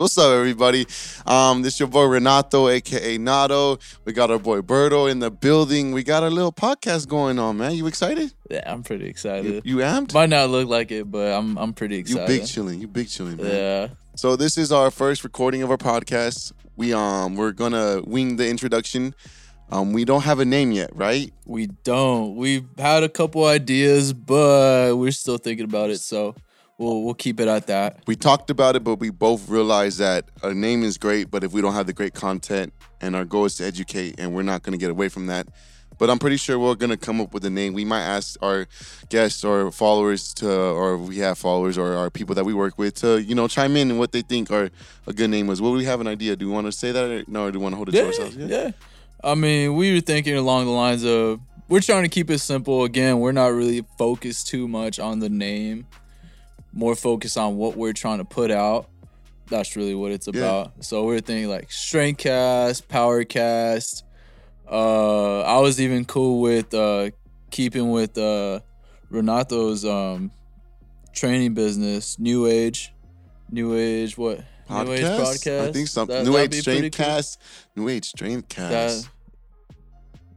What's up, everybody? Um, this your boy Renato, aka Nato. We got our boy Berto in the building. We got a little podcast going on, man. You excited? Yeah, I'm pretty excited. you amped? Might not look like it, but I'm I'm pretty excited. You big chilling. You big chilling, man. yeah. So this is our first recording of our podcast. We um we're gonna wing the introduction. Um, we don't have a name yet, right? We don't. We've had a couple ideas, but we're still thinking about it. So we'll we'll keep it at that. We talked about it, but we both realized that a name is great, but if we don't have the great content and our goal is to educate, and we're not gonna get away from that. But I'm pretty sure we're gonna come up with a name. We might ask our guests or followers to, or we have followers or our people that we work with to, you know, chime in and what they think are a good name was. Well, we have an idea. Do we want to say that or no? Or do we want to hold it to ourselves? Yeah, yeah. I mean, we were thinking along the lines of we're trying to keep it simple. Again, we're not really focused too much on the name. More focused on what we're trying to put out. That's really what it's Yeah. about. So we're thinking like strength cast, power cast. Uh I was even cool with uh keeping with uh Renato's um training business, New Age. New Age what? New Age Podcast? podcast. I think something. That- New Age Strength cool. Cast. New Age Strength Cast. That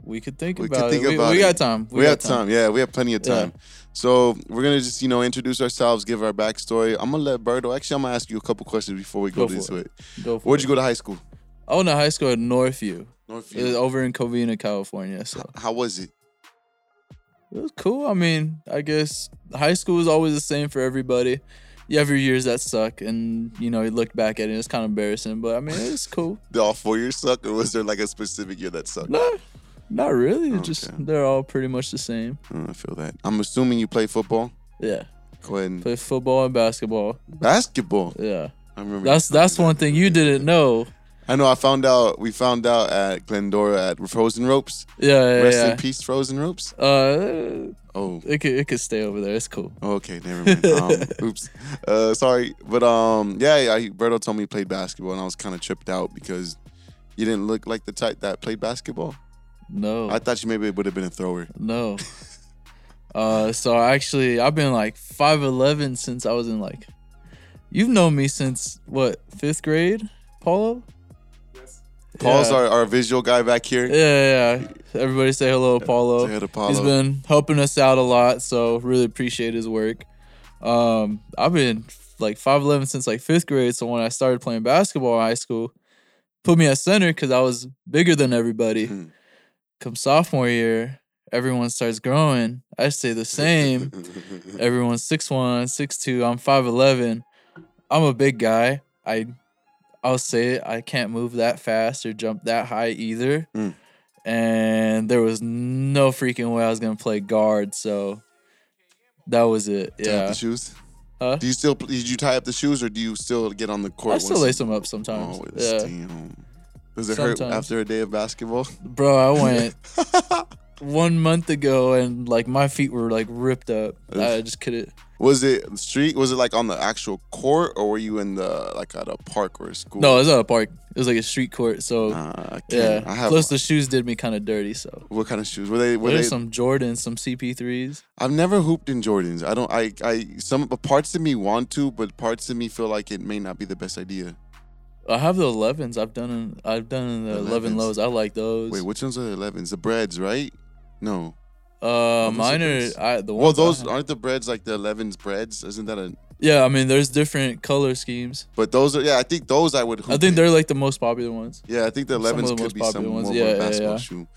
we could think We could about think it. We- about we, it. got time. We, got have time. Yeah, we have plenty of Yeah. So we're gonna just you know introduce ourselves, give our backstory. I'm gonna let Berto. Actually, I'm gonna ask you a couple questions before we go, Go for into it. Go for Where'd it. you go to high school? I went to high school at Northview, Northview. over in Covina, California. So How was it? it was cool. I mean, I guess high school is always the same for everybody. You have your years that suck, and you know you look back at it, it's kind of embarrassing. But I mean, it's cool. Did all four years suck, or was there like a specific year that sucked? No, not really. It's just they're all pretty much the same. Oh, I feel that. I'm assuming you play football. Yeah, Go ahead and play football and basketball. basketball. Yeah, I remember. that's that's one that. thing you didn't know. I know. I found out. We found out at Glendora at Frozen Ropes. Yeah, Rest yeah. in peace, Frozen Ropes. Uh, Oh, it could it could stay over there. It's cool. Okay, never mind. Um, oops. Uh, sorry, but um, yeah, I, Berto told me he played basketball, and I was kind of tripped out because you didn't look like the type that played basketball. No. I thought you maybe would have been a thrower. No. uh so actually I've been like 5'11 since I was in like You've known me since what, 5th grade, Paulo? Yes. Paul's yeah. our, our visual guy back here. Yeah, yeah, yeah. Everybody say hello, Paulo. Say hi to Paulo. He's been helping us out a lot, so really appreciate his work. Um I've been like 5'11 since like 5th grade, so when I started playing basketball in high school, put me at center cuz I was bigger than everybody. Come sophomore year, everyone starts growing. I stay the same. Everyone's 6'1, 6'2. I'm 5'11. I'm a big guy. I I'll say it, I can't move that fast or jump that high either. Mm. And there was no freaking way I was gonna play guard, so that was it. Tie up Yeah. the shoes. Huh? Do you still did you tie up the shoes or do you still get on the court? I still lace them up sometimes. Oh, yeah. damn. Does it hurt after a day of basketball? Bro, I went one month ago and like my feet were like ripped up. I just couldn't Was it street? Was it like on the actual court, or were you in the like at a park or a school? No, it was at a park. It was like a street court. So Nah, yeah. I have. Plus the shoes did me kind of dirty. So what kind of shoes were they? Were there's they? some Jordans, some CP3s. I've never hooped in Jordans. I don't. I. I. Some parts of me want to, but parts of me feel like it may not be the best idea. I have the 11s. I've done I've done the 11 11s. lows. I like those. Wait, which ones are the 11s? The breads, right? No. uh, mine are? I, the Well, ones I those aren't the breads like the 11s breads. Isn't that a? Yeah, I mean, there's different color schemes. But those are. Yeah, I think those I would. I think in. they're like the most popular ones. Yeah, I think the some of 11s the could most be some more ones. of Yeah, a yeah, basketball yeah. shoe.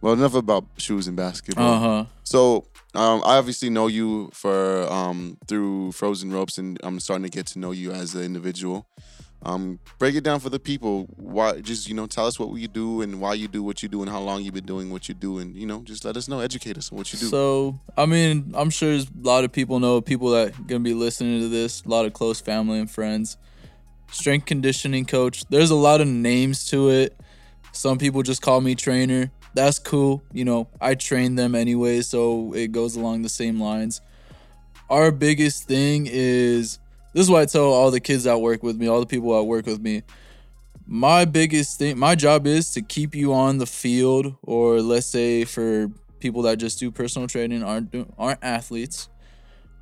Well, enough about shoes and basketball. Uh huh. So um, I obviously know you for um, through Frozen Ropes, and I'm starting to get to know you as an individual. Um, break it down for the people. Why? Just you know, tell us what you do and why you do what you do and how long you've been doing what you do, and you know, just let us know, educate us on what you do. So, I mean, I'm sure a lot of people know people that gonna be listening to this. A lot of close family and friends. Strength conditioning coach. There's a lot of names to it. Some people just call me trainer. That's cool. You know, I train them anyway, so it goes along the same lines. Our biggest thing is this is why I tell all the kids that work with me, all the people that work with me. My biggest thing, my job is to keep you on the field, or let's say for people that just do personal training aren't do, aren't athletes.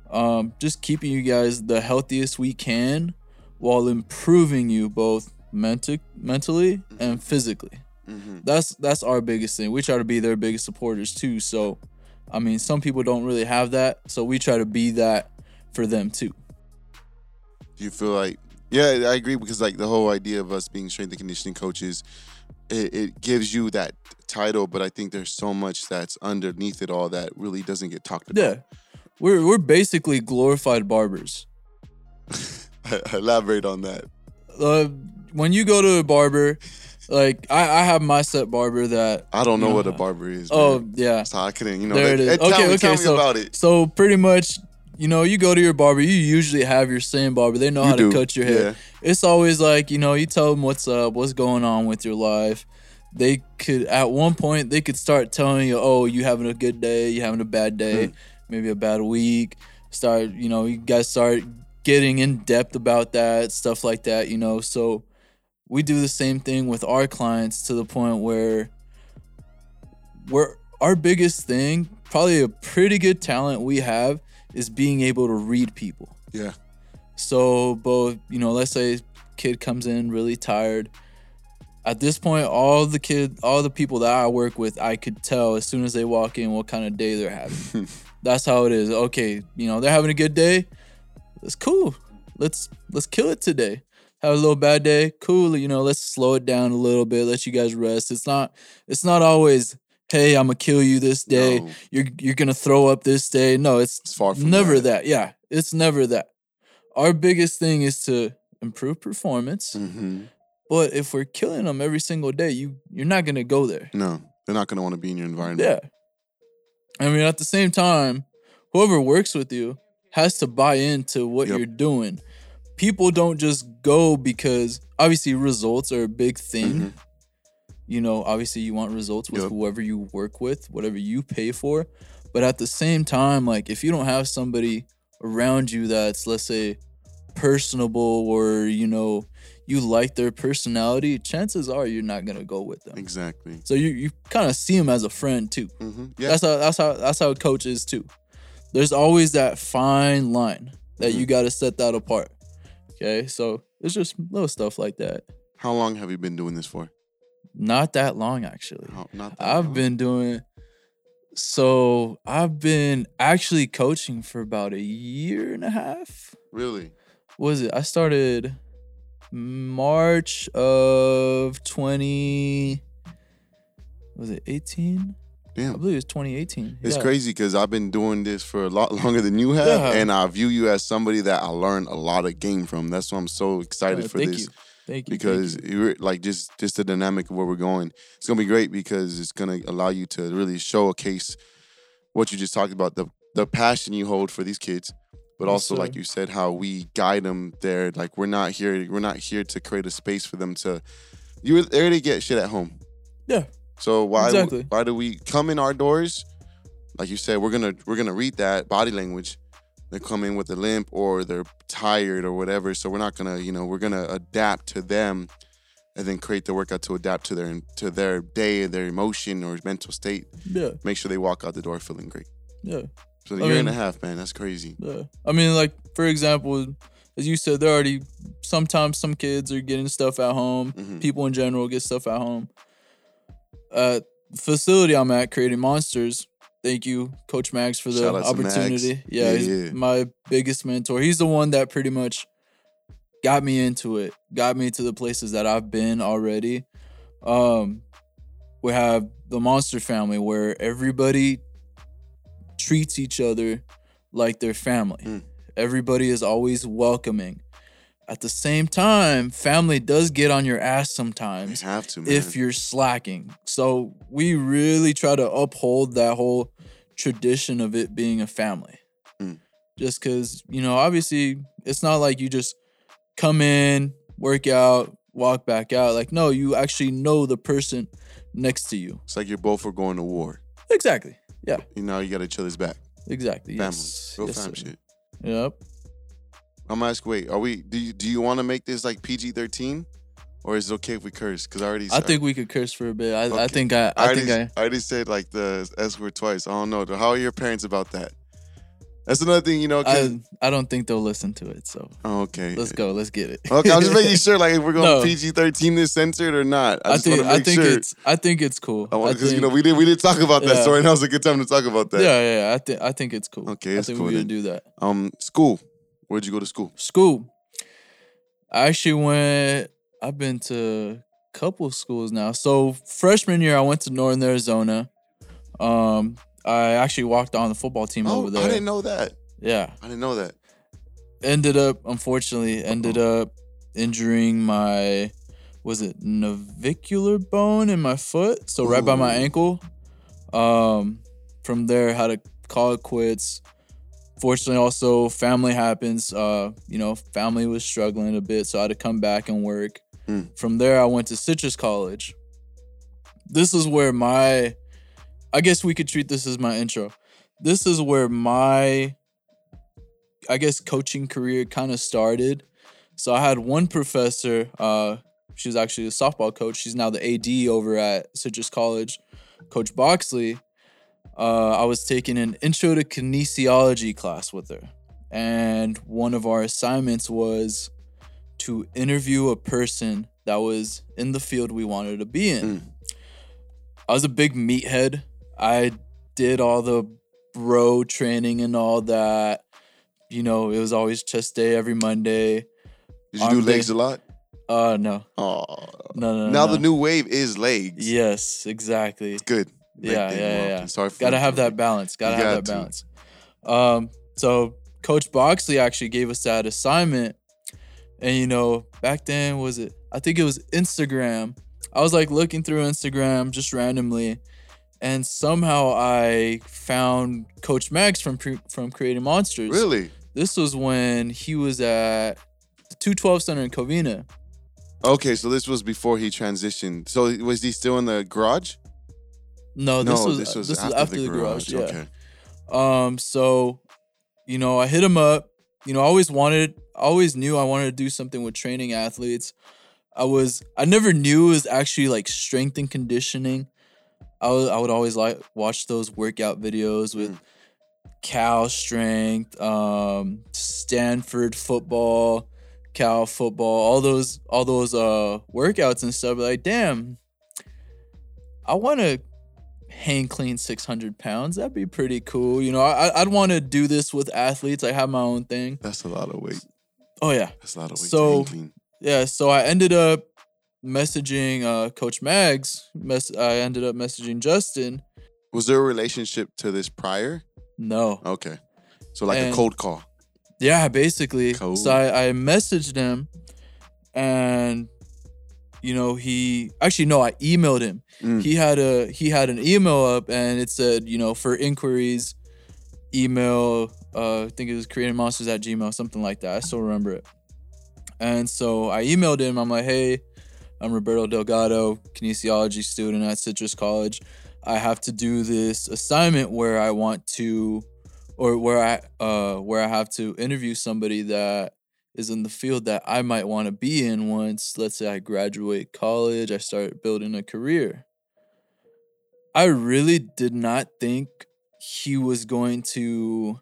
Um, just keeping you guys the healthiest we can while improving you both menti- mentally and physically. hmm That's that's our biggest thing. We try to be their biggest supporters too. So, I mean, some people don't really have that, so we try to be that for them too. Do you feel like? Yeah, I agree because like the whole idea of us being strength and conditioning coaches, it, it gives you that title, but I think there's so much that's underneath it all that really doesn't get talked about. Yeah, we're we're basically glorified barbers. Elaborate on that. Uh, when you go to a barber, like I, I have my set barber that. I don't know you what a barber is. Oh yeah, so I couldn't, you know. There like, it is. Tell Okay, me, okay, tell me so- about it. So pretty much, you know, you go to your barber, you usually have your same barber. They know You how do, to cut your hair. yeah. It's always like, you know, you tell them what's up, what's going on with your life. They could at one point they could start telling you, oh, you having a good day, you having a bad day, Hmm. maybe a bad week. Start, you know, you guys start getting in depth about that, stuff like that, you know. So we do the same thing with our clients to the point where we're our biggest thing, probably a pretty good talent we have, is being able to read people. Yeah. So both, you know, let's say kid comes in really tired. At this point, all the kid, all the people that I work with, I could tell as soon as they walk in what kind of day they're having. That's how it is. Okay, you know, they're having a good day. That's cool. Let's let's kill it today. Have a little bad day. Cool. You know, let's slow it down a little bit. Let you guys rest. It's not it's not always, hey, I'm gonna kill you this day. No. You're you're gonna throw up this day. No, it's It's far from never that. that. Yeah, it's never that. Our biggest thing is to improve performance. hmm But if we're killing them every single day, you you're not gonna go there. No, they're not gonna want to be in your environment. Yeah. I mean, at the same time, whoever works with you has to buy into what Yep. you're doing. People don't just go because obviously results are a big thing. Mhm. You know, obviously you want results with Yep. whoever you work with, whatever you pay for. But at the same time, like if you don't have somebody around you that's let's say personable or you know you like their personality, chances are you're not gonna go with them. Exactly. So you you kind of see them as a friend too. hmm Yeah. That's how that's how that's how a coach is too. There's always that fine line that Mm-hmm. you got to set that apart. Okay, so it's just little stuff like that. How long have you been doing this for? Not that long actually. How, not that I've long. been doing so I've been actually coaching for about a year and a half. really. What was it? I started March of 20 was it 18? I believe it was 2018. It's Yeah. crazy because I've been doing this for a lot longer than you have, Yeah. and I view you as somebody that I learned a lot of game from. That's why I'm so excited Uh, for this you. Thank you. because you. you're like just just the dynamic of where we're going. It's gonna be great because it's gonna allow you to really showcase what you just talked about the the passion you hold for these kids, but Yes, also like you said how we guide them there. Like we're not here we're not here to create a space for them to. You they already get shit at home. Yeah. So why Exactly. why do we come in our doors? Like you said, we're gonna we're gonna read that body language. They come in with a limp or they're tired or whatever. So we're not gonna, you know, we're gonna adapt to them and then create the workout to adapt to their to their day, their emotion or mental state. Yeah. Make sure they walk out the door feeling great. Yeah. So a year and a half, man, that's crazy. Yeah. I mean, like for example, as you said, they're already sometimes some kids are getting stuff at home. Mhm. People in general get stuff at home. Uh, facility I'm at, creating monsters. Thank you, Coach Max, for the Shout out to Max. opportunity. Yeah, Yeah, he's yeah. my biggest mentor. He's the one that pretty much got me into it, got me to the places that I've been already. Um, we have the monster family where everybody treats each other like their family. Mm. Everybody is always welcoming. At the same time, family does get on your ass You sometimes have to, man. if you're slacking. So we really try to uphold that whole tradition of it being a family. Mm. Just because, you know, obviously it's not like you just come in, work out, walk back out. Like, no, you actually know the person next to you. it's like you're both are going to war. Exactly. Yeah, You know, you got each other's back. exactly. Family. Yes. Real yes, fam shit. Yep. I'm gonna ask. Wait, are we? Do you do you want to make this like PG-13, or is it okay if we curse? Because I already. I think we could curse for a bit. I, I think I, I, I already, think I, I already said like the S word twice. I don't know. How are your parents about that? That's another thing, you know. I I don't think they'll listen to it. So okay. let's go. Let's get it. Okay, I'm just making sure, like, if we're going No. PG thirteen this censored or not. I, I just think want to I think sure. it's I think it's cool. I I want because you know we did we did talk about that Yeah. story, and now's a good time to talk about that. yeah, yeah. I think I think it's cool. Okay, I think cool we can do that. Um, school. Where'd you go to school? School. I actually went. I've been to a couple schools now. So freshman year, I went to Northern Arizona. Um, I actually walked on the football team Oh, over there. I didn't know that. Yeah, I didn't know that. ended up unfortunately ended up injuring my was it navicular bone in my foot so right by my ankle um from there had to call it quits fortunately also family happens uh you know family was struggling a bit so i had to come back and work Mm. from there i went to citrus college this is where my i guess we could treat this as my intro this is where my I guess coaching career kind of started. So I had one professor, uh, she was actually a softball coach. She's now the AD over at Citrus College, Coach Boxley. Uh, I was taking an intro to kinesiology class with her. And one of our assignments was to interview a person that was in the field we wanted to be in. Mm. I was a big meathead. I did all the bro training and all that. You know, it was always chest day every Monday. Did you do legs day. a lot? Uh no. Oh, No, no, no. now no. the new wave is legs. Yes, exactly. It's good. Yeah, yeah, yeah. Sorry Gotta have that balance. Gotta You have got that to. balance. Um, so Coach Boxley actually gave us that assignment. And you know, back then was it I think it was Instagram. I was like looking through Instagram just randomly, and somehow I found Coach Max from from Creating Monsters. Really? This was when he was at the 212 Center in Covina. Okay, so this was before he transitioned. So was he still in the garage? No, this no, was this was this after, was after the, garage. Yeah. Okay. Um, so, you know, I hit him up. You know, I always wanted, I always knew I wanted to do something with training athletes. I was, I never knew it was actually like strength and conditioning. I would, I would always like watch those workout videos with Mm. Cal strength, um, Stanford football, Cal football, all those, all those uh workouts and stuff. Like, damn, I want to hang clean 600 pounds. That'd be pretty cool. You know, I, I'd want to do this with athletes. I have my own thing. That's a lot of weight. Oh, yeah. That's a lot of weight. So- to hang clean. Yeah. So I ended up messaging uh, Coach Mags. Mess- I ended up messaging Justin. Was there a relationship to this prior? No. Okay. So like a cold call. Yeah, basically. Cool. So I, I messaged him and you know, he actually no, I emailed him. Mm. He had a he had an email up and it said, you know, for inquiries, email, uh, I think it was creating monsters at Gmail, something like that. I still remember it. And so I emailed him. I'm like, hey, I'm Roberto Delgado, kinesiology student at Citrus College. I have to do this assignment where I want to or where I uh where I have to interview somebody that is in the field that I might want to be in once let's say I graduate college, I start building a career. I really did not think he was going to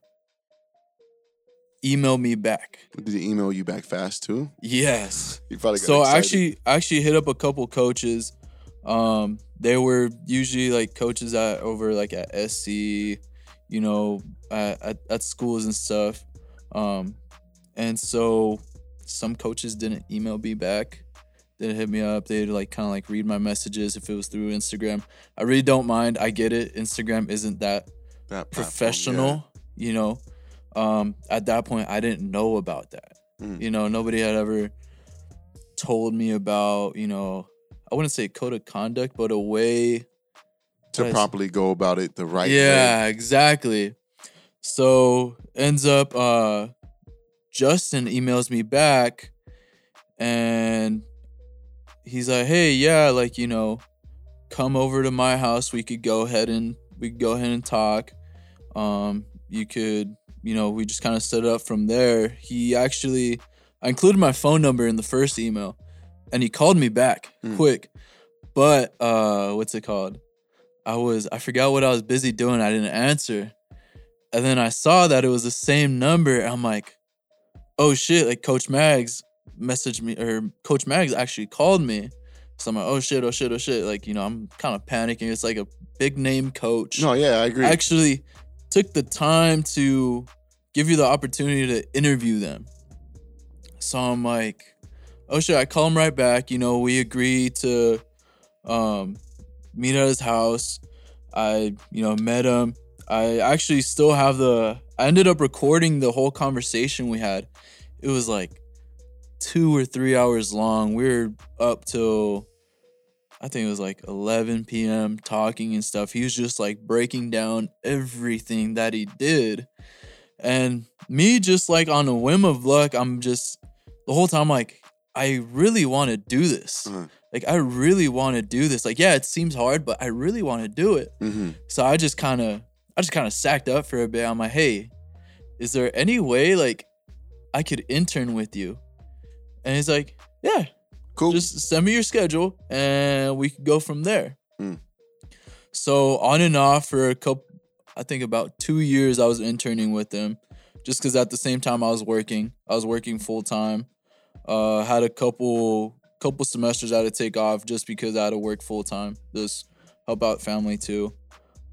email me back. Did he email you back fast too? Yes. You probably So I actually I actually hit up a couple coaches. Um, they were usually like coaches at over like at SC, you know, at, at, at schools and stuff. Um, and so some coaches didn't email me back. Didn't hit me up. They'd like kind of like read my messages if it was through Instagram. I really don't mind. I get it. Instagram isn't that that professional, you know. Um, at that point, I didn't know about that. Mm. You know, nobody had ever told me about, you know, I wouldn't say code of conduct, but a way. to properly go about it the right way. yeah, exactly. So ends up, uh, Justin emails me back, and he's like, "Hey, yeah, like you know, come over to my house. We could go ahead and we could go ahead and talk. Um, you could, you know, we just kind of set it up from there. He actually, I included my phone number in the first email, and he called me back Mm. quick. But uh, what's it called? I was I forgot what I was busy doing. I didn't answer, And then I saw that it was the same number. I'm like, oh shit, like Coach Mags messaged me, or Coach Mags actually called me. So I'm like, oh shit, oh shit, oh shit. Like, you know, I'm kind of panicking. It's like a big name coach. No, yeah, I agree. Actually took the time to give you the opportunity to interview them. So I'm like, oh shit, I call him right back. You know, we agreed to um meet at his house. I, you know, met him. I actually still have the I ended up recording the whole conversation we had. It was like two or three hours long. We were up till I think it was like 11 p.m. talking and stuff. He was just like breaking down everything that he did. And me, just like on a whim of luck, I'm just the whole time like, I really want to do this. Uh-huh. Like, I really want to do this. Like, yeah, it seems hard, but I really want to do it. hmm So I just kind of, I just kind of sacked up for a bit. I'm like, hey, is there any way like I could intern with you? And he's like, yeah, Cool. just send me your schedule and we could go from there. Hmm. So on and off for a couple, I think about two years, I was interning with them, just because at the same time I was working, I was working full time. Uh, had a couple couple semesters I had to take off just because I had to work full time, just help out family too.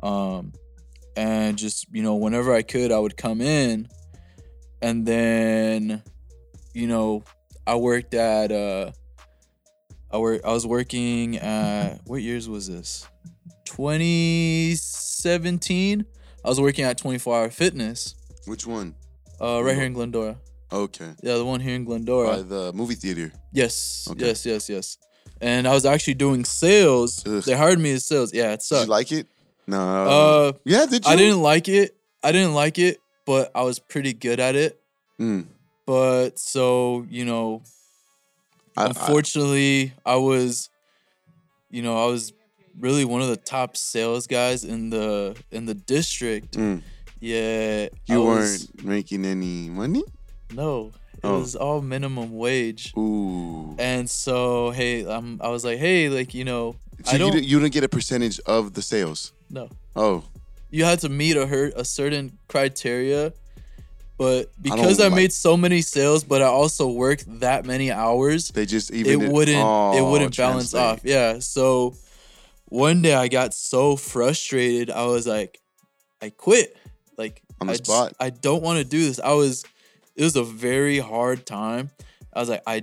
Um, and just you know whenever I could, I would come in, and then, you know, I worked at uh I work I was working at what years was this? 2017. I was working at 24 Hour Fitness, Which one? uh, right here in Glendora. Okay. Yeah, the one here in Glendora. By the movie theater. yes, Okay. yes, yes, yes. And I was actually doing sales. Ugh. They hired me as sales. Yeah, it Did you like it? No. uh, yeah, did you? I didn't like it. I didn't like it, but I was pretty good at it. Mm. But so you know, I, I, unfortunately I, was you know i was really one of the top sales guys in the in the district mm. yeah You I weren't was- making any money? no it Oh. was all minimum wage Ooh. and so hey um, i was like hey like you know So i don't didn't, you didn't get a percentage of the sales? No Oh. you had to meet a her a certain criteria but because I, like- made so many sales but i also worked that many hours They just even it wouldn't it oh, wouldn't balance translate. off. Yeah. So one day I got so frustrated. I was like, I quit. Like On the I just- spot. I don't want to do this. I was it was a very hard time. I was like, I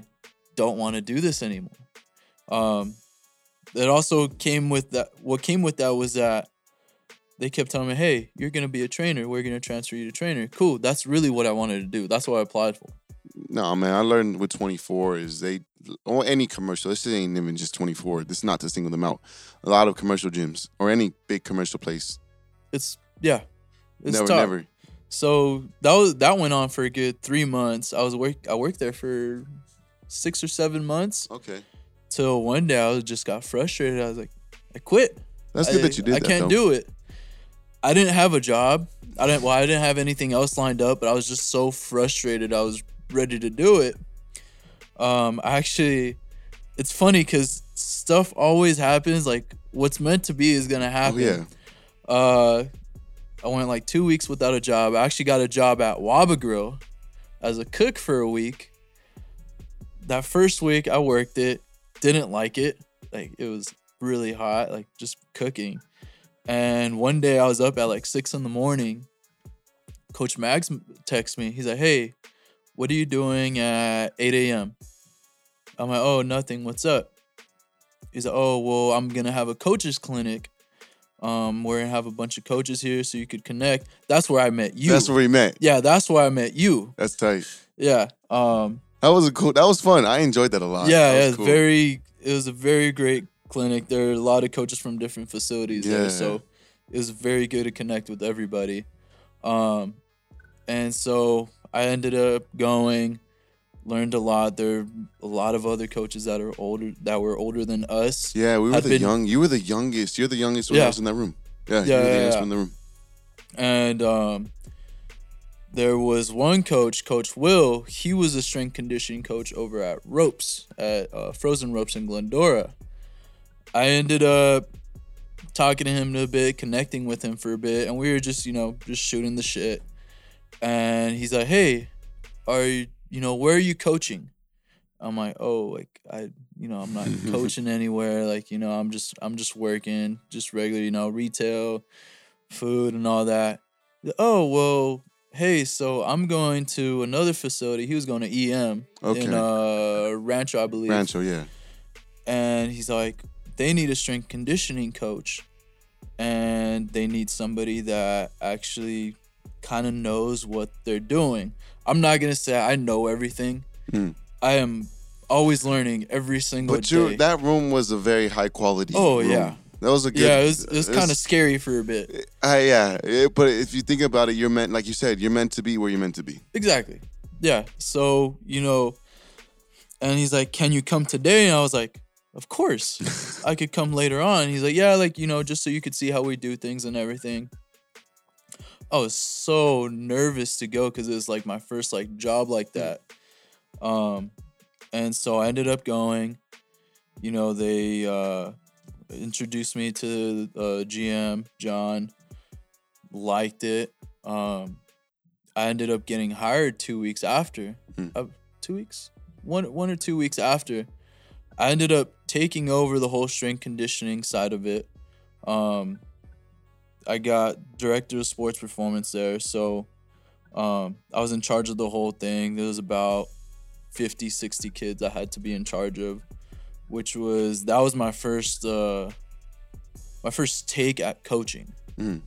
don't want to do this anymore. Um it also came with that what came with that was that they kept telling me, Hey, you're gonna be a trainer. We're gonna transfer you to trainer. Cool. That's really what I wanted to do. That's what I applied for. No, man. I learned with 24 is they or any commercial. This ain't even just 24. This is not to single them out. A lot of commercial gyms or any big commercial place. It's yeah. It's never, tough. never. So that was that went on for a good three months. I was work I worked there for six or seven months Okay, till one day I was just got frustrated. I was like, I quit. that's good I, that you did I that. can't though. do it. I didn't have a job. I didn't. Well, I didn't have anything else lined up. But I was just so frustrated. I was ready to do it. Um, I actually, it's funny because stuff always happens. Like what's meant to be is gonna happen. Oh happen. yeah. Uh, I went like two weeks without a job. I actually got a job at Waba Grill as a cook for a week. That first week, I worked it, didn't like it. Like it was really hot, like just cooking. And one day, I was up at like six in the morning. Coach Mags texts me. He's like, "Hey, what are you doing at 8 a.m.?" I'm like, "Oh, nothing. What's up?" He's like, "Oh, well, I'm gonna have a coaches clinic um, we're gonna have a bunch of coaches here so you could connect. That's where I met you. That's where we met. yeah, that's where I met you. That's tight. Yeah. Um, That was a cool. That was fun. I enjoyed that a lot. yeah, That yeah, was it's cool. very it was a very great clinic. There are a lot of coaches from different facilities Yeah. there, so it was very good to connect with everybody. Um, and so I ended up going, learned a lot. There are a lot of other coaches that are older that were older than us. Yeah, we were had the been- young. You were the youngest. You're the youngest when I Yeah. was in that room. Yeah, you Yeah, were the yeah, youngest yeah. in the room. and um, there was one coach, Coach Will. He was a strength conditioning coach over at Ropes at uh, Frozen Ropes in Glendora. I ended up talking to him a bit, connecting with him for a bit, and we were just, you know, just shooting the shit. And he's like, "Hey, are you, you know, where are you coaching?" I'm like, "Oh, like I, you know, I'm not coaching anywhere. Like, you know, I'm just, I'm just working, just regular, you know, retail, food, and all that." Oh well, hey, so I'm going to another facility. He was going to EM Okay. in uh Rancho, I believe Rancho, yeah. and he's like they need a strength conditioning coach and they need somebody that actually kind of knows what they're doing i'm not gonna say i know everything Hmm. i am always learning every single But day you that room was a very high quality. Oh, room. yeah. That was a good. yeah it was, was kind of scary for a bit Uh, yeah, it- but if you think about it, you're meant, like you said, you're meant to be where you're meant to be. exactly yeah so you know and he's like can you come today and i was like of course. I could come later on. He's like yeah like you know just so you could see how we do things and everything. I was so nervous to go because it was like my first like job like that. Um and so i ended up going. You know they uh introduced me to uh gm john. Liked it. Um I ended up getting hired two weeks after. Hmm. Uh, two weeks, one one or two weeks after. I ended up taking over the whole strength conditioning side of it. Um, I got director of sports performance there, so um, I was in charge of the whole thing. There was about 50, 60 kids I had to be in charge of, which was that was my first uh, my first take at coaching. Mm.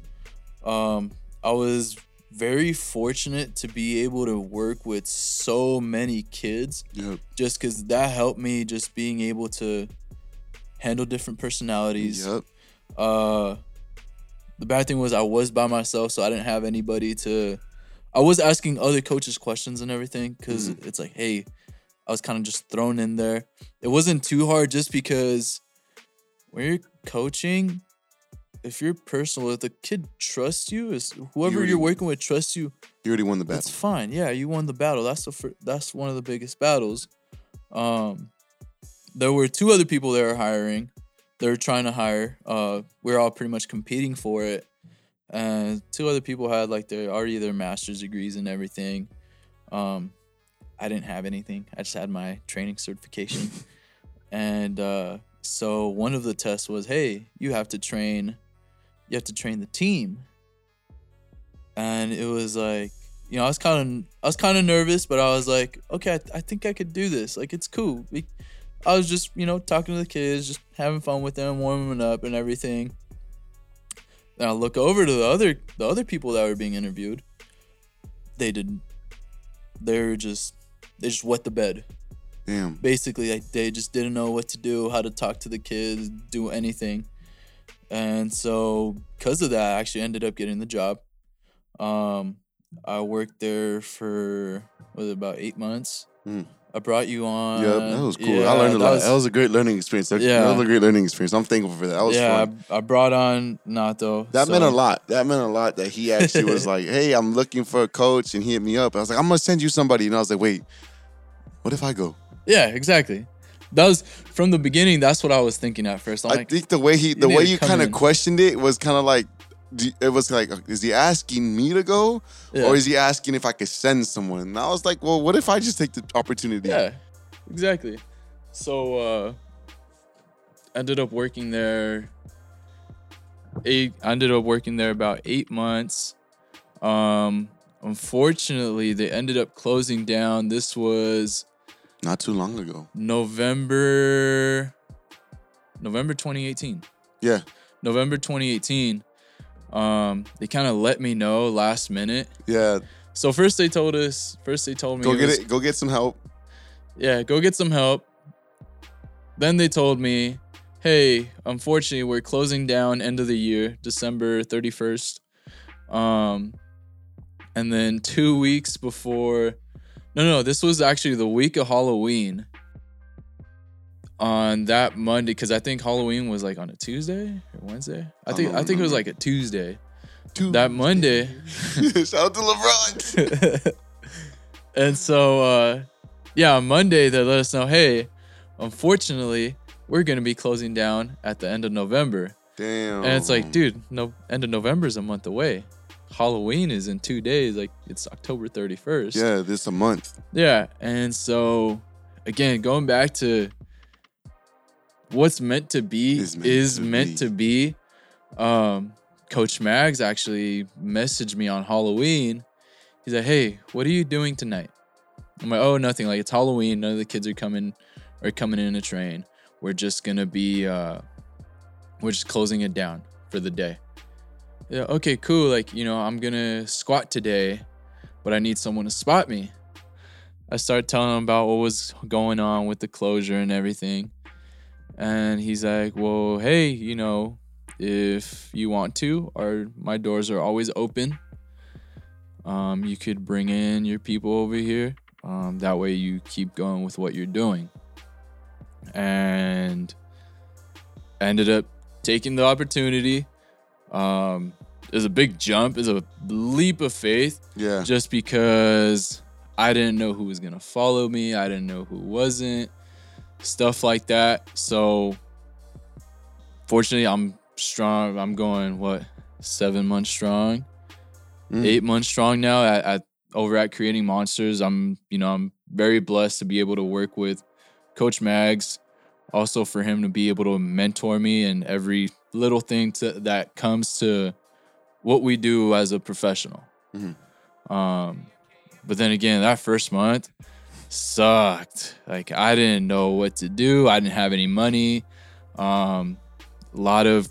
Um, I was very fortunate to be able to work with so many kids Yep. just because that helped me just being able to handle different personalities Yep. uh the bad thing was i was by myself so i didn't have anybody to i was asking other coaches questions and everything because it's like hey i was kind of just thrown in there it wasn't too hard just because when you're coaching if you're personal if the kid trusts you is whoever already- you're working with trusts you You already won the that's battle. fine. Yeah, you won the battle. That's the fir- that's one of the biggest battles. Um, there were two other people they were hiring. They were trying to hire. Uh, we are all pretty much competing for it. And two other people had like their already their master's degrees and everything. Um, I didn't have anything. I just had my training certification. and uh, so one of the tests was, hey, you have to train. You have to train the team. And it was like you know i was kind of i was kind of nervous but i was like okay I, I think i could do this. Like it's cool. We- i was just you know talking to the kids just having fun with them warming up and everything. And i look over to the other the other people that were being interviewed. They didn't. They were just they just wet the bed. Damn. basically like they just didn't know what to do how to talk to the kids do anything and so because of that i actually ended up getting the job um i worked there for was it, about eight months Mm. i brought you on Yeah, that was cool. I learned a that lot. was- that was a great learning experience. That, Yeah. that was a great learning experience. I'm thankful for that. That was yeah fun. I, I brought on nato That meant a lot. That meant a lot that he actually was like, "Hey, I'm looking for a coach," and he hit me up. I was like, "I'm gonna send you somebody," and I was like, "Wait, what if I go?" yeah exactly that was from the beginning that's what i was thinking at first i'm I like think the way he, the way you kind of questioned it was kind of like, it was like, is he asking me to go, yeah. or is he asking if I could send someone? And I was like, well, what if I just take the opportunity? Yeah, exactly. So uh ended up working there eight I ended up working there about 8 months. Um unfortunately, they ended up closing down. This was Not too long ago. November November 2018. Yeah. November 2018. Um they kind of let me know last minute. Yeah. So first they told us, first they told me Go it get was- it. Go get some help. yeah, go get some help. Then they told me, hey, unfortunately, we're closing down end of the year, December 31st. Um, and then two weeks before, no, no, this was actually the week of Halloween. On that Monday, because I think Halloween was like on a Tuesday or Wednesday. I I think don't I think it was like a Tuesday. Dude. That Monday, Shout out to LeBron. and so uh yeah on monday they let us know hey unfortunately we're going to be closing down at the end of november Damn. And it's like, dude, no end of November is a month away. Halloween is in two days. Like it's October 31st. Yeah, this a month. Yeah. And so again, going back to what's meant to be Is is meant meant, to to, be. Um, Coach Mags actually messaged me on Halloween. He's like, Hey, what are you doing tonight? I'm like, oh, nothing. Like it's Halloween. None of the kids are coming are coming in a train. We're just gonna be uh we're just closing it down for the day. Yeah, okay, cool. Like, you know, I'm gonna squat today, but I need someone to spot me. I started telling him about what was going on with the closure and everything. And he's like, Well, hey, you know, if you want to, our my doors are always open. Um, you could bring in your people over here. Um, that way you keep going with what you're doing. And ended up taking the opportunity. Um, was a big jump, was a leap of faith Yeah. just because I didn't know who was gonna follow me, I didn't know who wasn't, stuff like that. So fortunately I'm strong. I'm going what seven months strong, Mm. eight months strong now at, at over at creating monsters. I'm you know I'm very blessed to be able to work with Coach Mags, also for him to be able to mentor me and every little thing to, that comes to what we do as a professional. Mhm. Um, but then again, that first month sucked. Like I didn't know what to do. I didn't have any money. Um, a lot of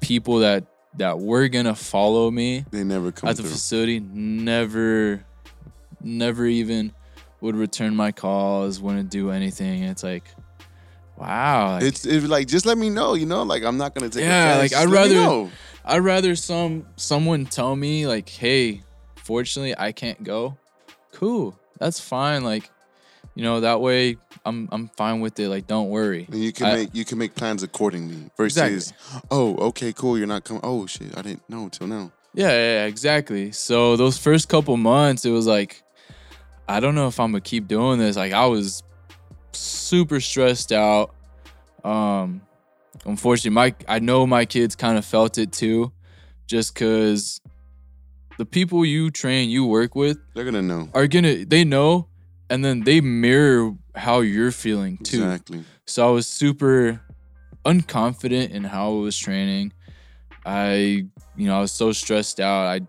people that that were gonna follow me They never come at the through. facility never, never even would return my calls. Wouldn't do anything. It's like, wow. like, It's it's like just let me know, you know. Like I'm not gonna take. Yeah, like, Just I'd rather- know. I'd rather some someone tell me like, "Hey, fortunately, I can't go." Cool, that's fine. Like, you know, that way I'm I'm fine with it. Like, don't worry. And you can I- make you can make plans accordingly. Versus, oh, okay, cool. You're not coming. Oh shit, I didn't know till now. Yeah, yeah, yeah, exactly. So those first couple months, it was like, I don't know if I'm gonna keep doing this. Like, I was super stressed out. Um, unfortunately, my I know my kids kind of felt it too, just because the people you train, you work with, They're gonna know are gonna they know, and then they mirror how you're feeling too. exactly. So I was super unconfident in how I was training. I, you know, I was so stressed out. I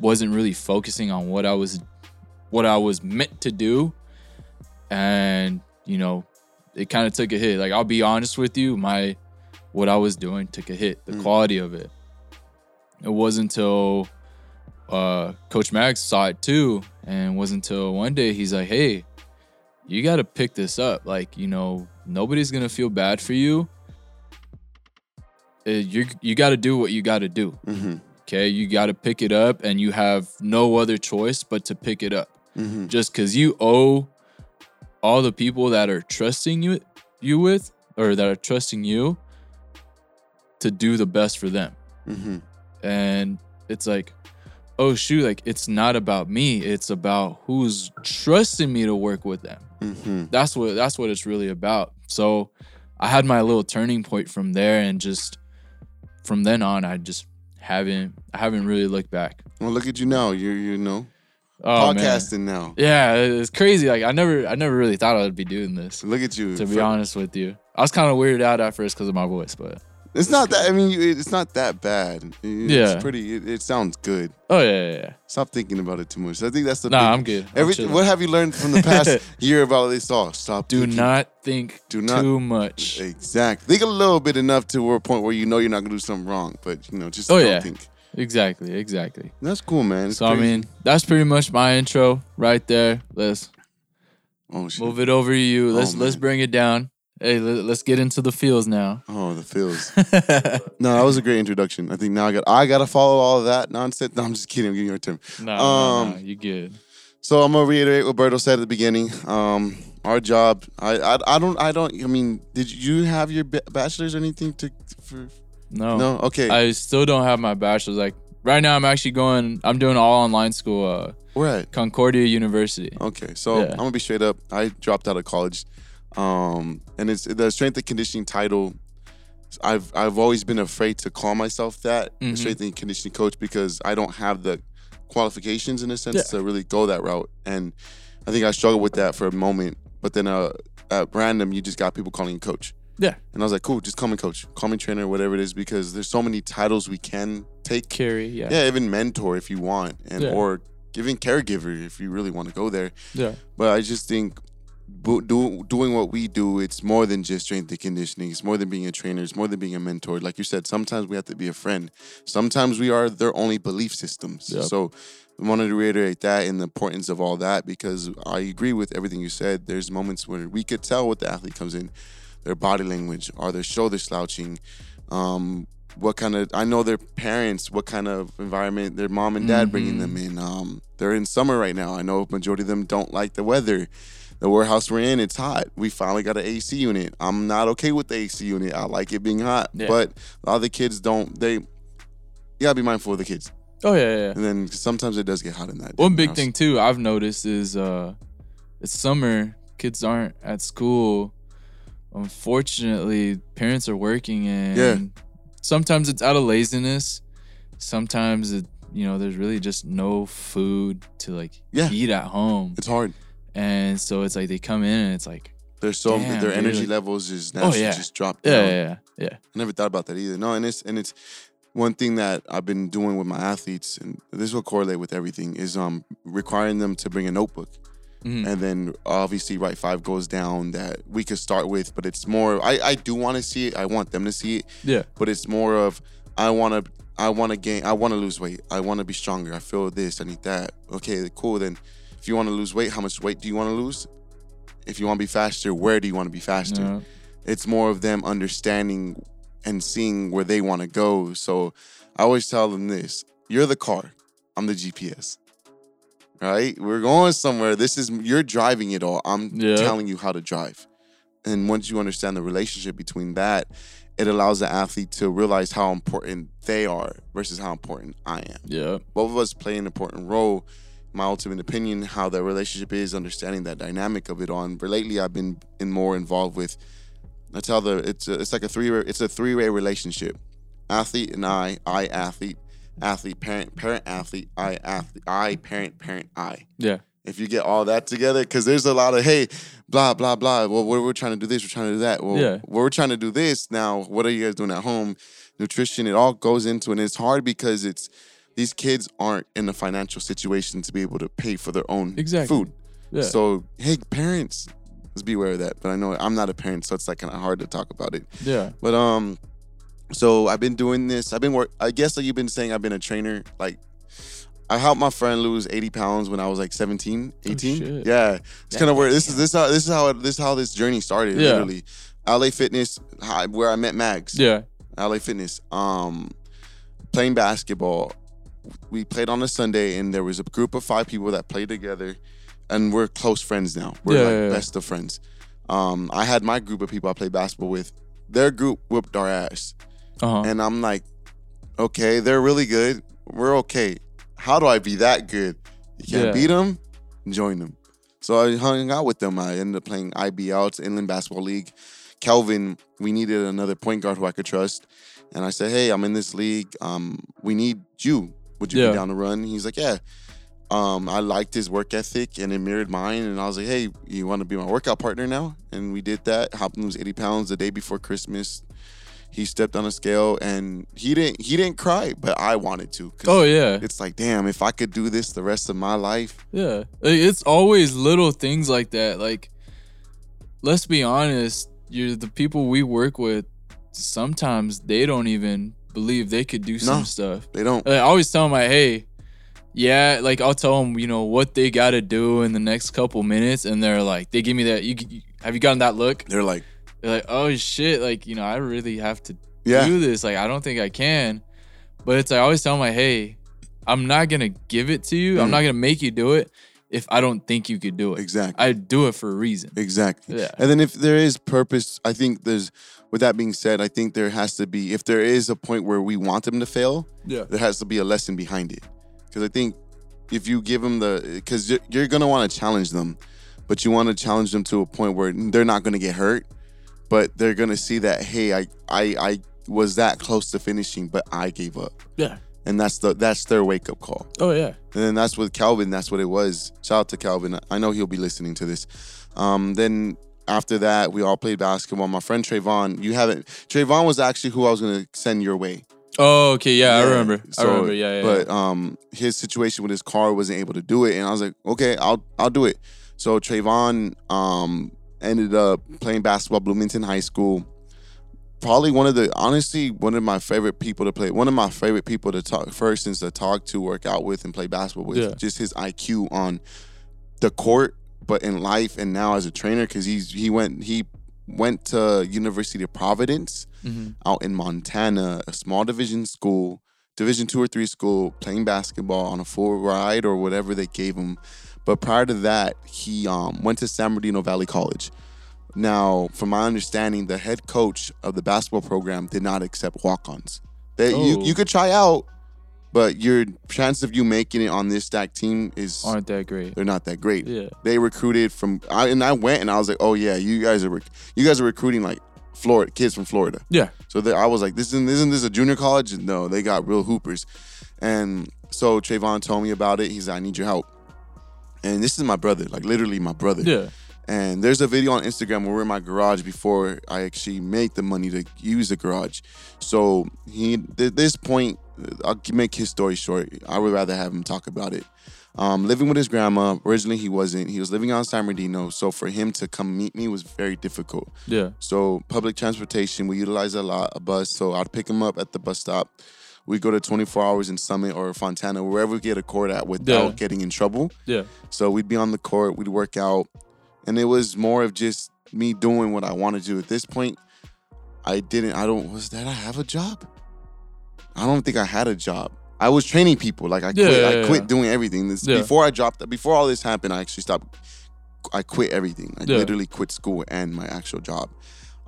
wasn't really focusing on what I was what I was meant to do. And, you know, it kind of took a hit. Like I'll be honest with you, my what I was doing took a hit, the Mm. quality of it. It wasn't until uh Coach Max saw it too, and it wasn't until one day he's like, Hey, you got to pick this up. Like, you know, nobody's to feel bad for you. Uh, you you got to do what you got to do. Mm-hmm. Okay? You got to pick it up and you have no other choice but to pick it up. Mm-hmm. Just cuz you owe all the people that are trusting you you with or that are trusting you to do the best for them Mm-hmm. and it's like oh shoot like it's not about me it's about who's trusting me to work with them Mm-hmm. that's what that's what it's really about so i had my little turning point from there and just from then on i just haven't i haven't really looked back Well, look at you now. You're you know oh man. podcasting now. yeah it's crazy like i never i never really thought i'd be doing this Look at you. to be honest with you i was kind of weirded out at first because of my voice but It's not that. I mean, it's not that bad. It's Yeah. pretty. It, it sounds good. oh yeah yeah, yeah. Stop thinking about it too much. I think that's the. nah i'm good I'm Every, chilling. what have you learned from the past year about this all? Stop. do thinking. not think Do not- too much Exactly. Think a little bit enough to a point where you know you're not gonna do something wrong, but you know, just Oh, don't yeah. think. Exactly exactly That's cool, man. It's So I mean, that's pretty much my intro right there. Let's oh shit. move it over to you. Let's Oh, let's bring it down. Hey, let, us get into the feels now. Oh, the feels. no, that was a great introduction. I think now I got I gotta follow all of that nonsense. No, I'm just kidding. I'm giving you a term. no, Um, no, no, you good. So I'm gonna reiterate what Berto said at the beginning. Um, our job. I, I I don't I don't. I mean, did you have your bachelor's or anything to? For, No, no. Okay. I still don't have my bachelor's. Like right now, I'm actually going. I'm doing all online school. Uh, Where at? Concordia University. Okay, so Yeah. I'm gonna be straight up. I dropped out of college, um, and it's the strength and conditioning title I've I've always been afraid to call myself that a Mhm. strength and conditioning coach because I don't have the qualifications in a sense Yeah. to really go that route. And I think I struggled with that for a moment. But then uh, at random, you just got people calling you coach. Yeah. And I was like, cool, just call me coach, call me trainer, whatever it is, because there's so many titles we can take. Carry, yeah. Yeah, even mentor if you want, and Yeah. or giving caregiver if you really want to go there. Yeah. But I just think do, doing what we do, it's more than just strength and conditioning. It's more than being a trainer. It's more than being a mentor. Like you said, sometimes we have to be a friend. Sometimes we are their only belief systems. Yep. So I wanted to reiterate that and the importance of all that because I agree with everything you said. There's moments where we could tell what the athlete comes in, their body language, are their shoulders slouching, um, what kind of I know their parents, what kind of environment their mom and dad bringing them in. Um, they're in summer right now. I know majority of them don't like the weather. The warehouse we're in, it's hot. We finally got an AC unit. I'm not okay with the AC unit. I like it being hot, Yeah. but a lot of the kids don't. They you gotta be mindful of the kids. Oh yeah, yeah. yeah. And then sometimes it does get hot in that. One big house. thing too I've noticed is uh it's summer, kids aren't at school. Unfortunately, parents are working and Yeah. sometimes it's out of laziness. Sometimes it you know, there's really just no food to like Yeah. eat at home. It's hard. And so it's like they come in and it's like They're so Damn, their energy dude. levels is Oh, yeah. just drop yeah, down. yeah, yeah, yeah. I never thought about that either. No, and it's and it's one thing that I've been doing with my athletes, and this will correlate with everything, is um requiring them to bring a notebook. Mhm. And then obviously right five goes down that we could start with, but it's more I, I do want to see it. I want them to see it, Yeah. but it's more of I wanna I wanna gain I wanna lose weight. I wanna be stronger. I feel this, I need that. Okay, cool. Then if you wanna lose weight, how much weight do you wanna lose? If you wanna be faster, where do you wanna be faster? Yeah. it's more of them understanding and seeing where they want to go. So I always tell them this you're the car, I'm the GPS. Right? We're going somewhere. This is, you're driving it all. I'm Yeah. telling you how to drive. And once you understand the relationship between that, it allows the athlete to realize how important they are versus how important I am Yeah. both of us play an important role. My ultimate opinion, how that relationship is, understanding that dynamic of it on. But lately, I've been in more involved with. That's how the it's a, it's like a three it's a three way relationship. Athlete and I, I athlete, athlete parent, parent athlete, I athlete, I parent parent I. Yeah. If you get all that together, because there's a lot of hey, blah blah blah. Well, we're, we're trying to do this, we're trying to do that. Well, Yeah. we're trying to do this now. What are you guys doing at home? Nutrition, it all goes into, it. and it's hard because it's these kids aren't in a financial situation to be able to pay for their own Exactly. food. Yeah. So hey, parents, let's be aware of that. But I know I'm not a parent, so it's like kind of hard to talk about it. yeah. But um, so I've been doing this. I've been work. I guess like you've been saying, I've been a trainer. Like I helped my friend lose 80 pounds when I was like 17, 18. shit. yeah, it's kind of where this is. This how this is how this is how this journey started. Yeah. Literally, LA Fitness, where I met Mags. Yeah. LA Fitness. Um, playing basketball. We played on a Sunday, and there was a group of five people that played together, and we're close friends now. We're Yeah, like yeah. best of friends. Um, I had my group of people I played basketball with. Their group whooped our ass, Uh-huh. and I'm like, okay, they're really good. We're okay. How do I be that good? You can't Yeah. beat them. Join them. So I hung out with them. I ended up playing IBL, it's Inland Basketball League. Kelvin, we needed another point guard who I could trust. And I said, Hey, I'm in this league. Um, we need you. Would you Yeah. be down to run? He's like, Yeah. Um, I liked his work ethic and it mirrored mine. And I was like, Hey, you want to be my workout partner now? And we did that. Him lose 80 pounds the day before Christmas. He stepped on a scale and he didn't he didn't cry, but I wanted to. Oh yeah. It's like, damn, if I could do this the rest of my life. Yeah. It's always little things like that. Like, let's be honest, you're the people we work with, sometimes they don't even believe they could do some No. stuff. They don't. I always tell them, like, hey, yeah, like I'll tell them, you know, what they got to do in the next couple minutes. And they're like, they give me that, you, you have you gotten that look? They're like, They're like, oh shit, like, you know, I really have to yeah. do this. Like, I don't think I can. But it's like, I always tell them, like, hey, I'm not going to give it to you. I'm Mhm. not going to make you do it if I don't think you could do it. Exactly. I do it for a reason. Exactly. Yeah. And then if there is purpose, I think there's with that being said, I think there has to be if there is a point where we want them to fail, Yeah. there has to be a lesson behind it. Because I think if you give them the because you're, you're gonna want to challenge them, but you want to challenge them to a point where they're not gonna get hurt, but they're gonna see that hey, I I I was that close to finishing, but I gave up, Yeah. and that's the that's their wake up call. Oh yeah. And then that's with Calvin. That's what it was. Shout out to Calvin. I know he'll be listening to this. Um, then after that, we all played basketball. My friend Trayvon, you haven't. Trayvon was actually who I was gonna send your way. Oh okay. Yeah, I Yeah, remember. I remember. Yeah, yeah. But um, his situation with his car wasn't able to do it, and I was like, okay, I'll I'll do it. So Trayvon um ended up playing basketball at Bloomington High School. Probably one of the honestly one of my favorite people to play. One of my favorite people to talk persons to talk to, work out with, and play basketball with. Yeah. Just his IQ on the court, but in life and now as a trainer, because he's he went he went to University of Providence Mhm. out in Montana, a small division school, division two or three school, playing basketball on a full ride or whatever they gave him. But prior to that, he um, went to San Bernardino Valley College. Now, from my understanding, the head coach of the basketball program did not accept walk-ons. That you Oh. you could try out, but your chance of you making it on this stack team is Aren't that great? they're not that great Yeah. they recruited from I, and I went and I was like, oh yeah, you guys are rec- you guys are recruiting like Florida kids from Florida. Yeah. So they, I was like, this isn't isn't this a junior college? No, they got real hoopers. And so Trayvon told me about it. He's like, I need your help. And this is my brother, like literally my brother. Yeah. And there's a video on Instagram where we're in my garage before I actually made the money to use the garage. So he, at this point, I'll make his story short. I would rather have him talk about it. Um, living with his grandma. Originally, he wasn't. He was living out in San Bernardino. So for him to come meet me was very difficult. Yeah. So public transportation, we utilize a lot, a bus. So I'd pick him up at the bus stop. We go to 24 hours in Summit or Fontana, wherever we get a court at without Yeah. getting in trouble. Yeah. So we'd be on the court, we'd work out, and it was more of just me doing what I wanted to do. At this point, I didn't. I don't. Was that I have a job? I don't think I had a job. I was training people. Like I Yeah, quit. yeah, I quit doing everything. This. Before I dropped. Before all this happened, I actually stopped. I quit everything. I literally quit school and my actual job,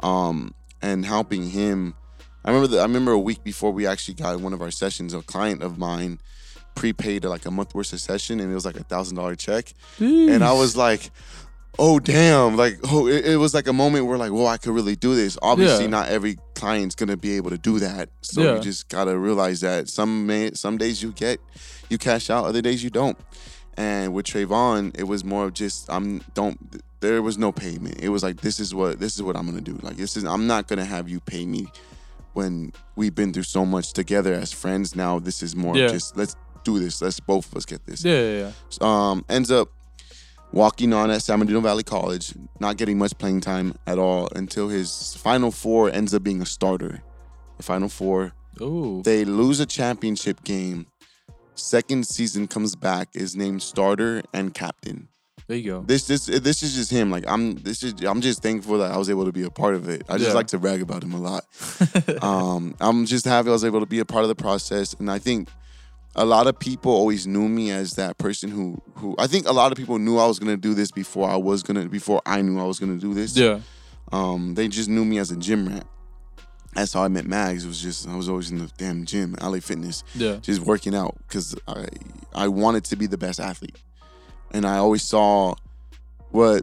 um, and helping him. I remember. The, I remember a week before we actually got one of our sessions. A client of mine prepaid like a month worth of session, and it was like a thousand dollar check and I was like, oh damn, like oh, it, it was like a moment where like, well I could really do this. Obviously, Yeah. not every client's gonna be able to do that, so Yeah. you just gotta realize that some may, some days you get you cash out, other days you don't. And with Trayvon, it was more of just I'm don't. There was no payment. It was like this is what this is what I'm gonna do. Like this is I'm not gonna have you pay me when we've been through so much together as friends. Now this is more Yeah. just let's do this. Let's both of us get this Yeah. Yeah. yeah. um, ends up walking on at San Bernardino Valley College, not getting much playing time at all until his final four ends up being a starter. The final four, Oh. they lose a championship game. Second season comes back, is named starter and captain. There you go. This this this is just him. Like I'm this is I'm just thankful that I was able to be a part of it. I just Yeah. like to brag about him a lot. um, I'm just happy I was able to be a part of the process, and I think a lot of people always knew me as that person who who I think a lot of people knew I was gonna do this before I was gonna before I knew I was gonna do this. yeah. Um, they just knew me as a gym rat. That's how I met Mags. It was just I was always in the damn gym, LA Fitness, Yeah. just working out because I I wanted to be the best athlete, and I always saw what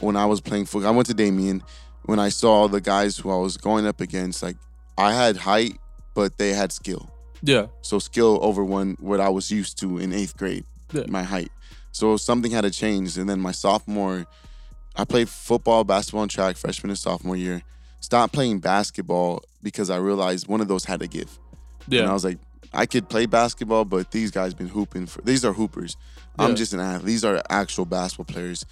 when I was playing football. I went to Damien when I saw the guys who I was going up against. Like I had height, but they had skill. Yeah. So skill over one what I was used to in eighth grade, Yeah. my height. So something had to change. And then my sophomore, I played football, basketball, and track freshman and sophomore year. Stopped playing basketball because I realized one of those had to give. Yeah. And I was like, I could play basketball, but these guys been hooping for these are hoopers. I'm just an athlete. These are actual basketball players.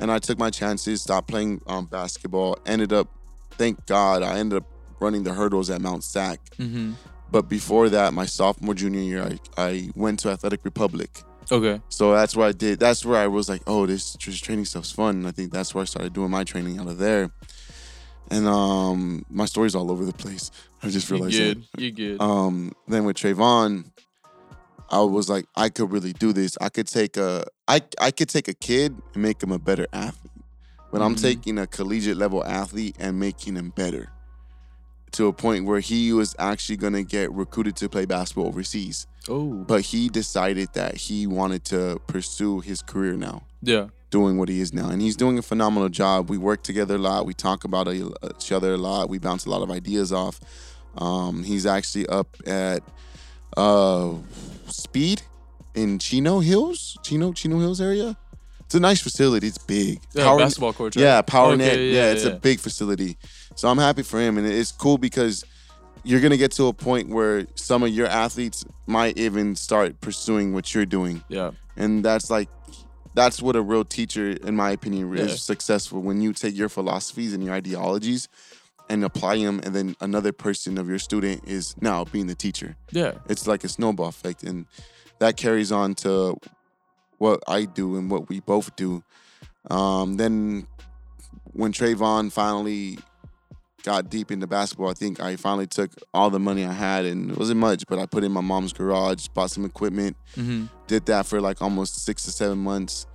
And I took my chances, stopped playing um, basketball, ended up, thank God, I ended up running the hurdles at Mount Sac. mm-hmm. But before that, my sophomore, junior year, I, I went to Athletic Republic. Okay. So that's where I did. That's where I was like, oh, this, this training stuff's fun. And I think that's where I started doing my training out of there. And um, my story's all over the place. I just You realized that. good. You good. Um, then with Trayvon, I was like, I could really do this. I could take a, I, I could take a kid and make him a better athlete. But I'm Mhm. taking a collegiate level athlete and making him better to a point where he was actually gonna get recruited to play basketball overseas. oh. But he decided that he wanted to pursue his career now. Yeah. Doing what he is now, and he's doing a phenomenal job. We work together a lot. We talk about each other a lot. We bounce a lot of ideas off. Um, he's actually up at uh, Speed in Chino Hills, Chino Chino Hills area. It's a nice facility. It's big. Yeah, Power- basketball court. right? yeah, power Okay, net. Yeah, yeah, it's yeah. a big facility. So I'm happy for him, and it's cool because you're gonna get to a point where some of your athletes might even start pursuing what you're doing, Yeah. and that's like that's what a real teacher, in my opinion, is Yeah. successful when you take your philosophies and your ideologies and apply them, and then another person of your student is now being the teacher Yeah. it's like a snowball effect and that carries on to what I do and what we both do. Um, then when Trayvon finally got deep into basketball, I think I finally took all the money I had and it wasn't much, but I put in my mom's garage, bought some equipment, Mm-hmm. did that for like almost six to seven months.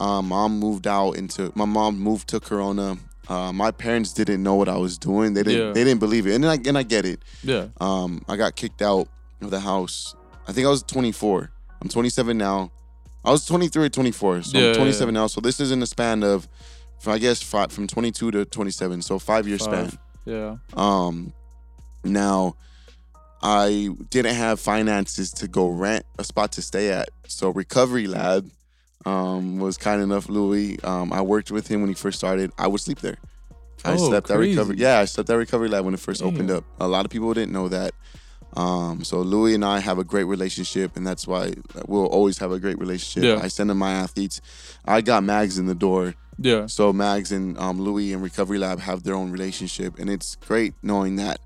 Um, mom moved out into my mom moved to Corona. Uh, my parents didn't know what I was doing. They didn't. Yeah. They didn't believe it, and I and I get it. Yeah. Um, I got kicked out of the house. I think I was 24. I'm 27 now. I was 23 or 24, so Yeah, I'm yeah, 27 now. So this is in the span of, I guess, five, from 22 to 27. So five year Five. span. Yeah. Um, now, I didn't have finances to go rent a spot to stay at. So Recovery Lab um, was kind enough, Louis. Um, I worked with him when he first started. I would sleep there. I Oh, slept at Recovery. crazy. Yeah, I slept at Recovery Lab when it first opened up. A lot of people didn't know that. Um, so Louis and I have a great relationship, and that's why we'll always have a great relationship. Yeah. I send him my athletes. I got Mags in the door. Yeah. So Mags and um, Louis and Recovery Lab have their own relationship, and it's great knowing that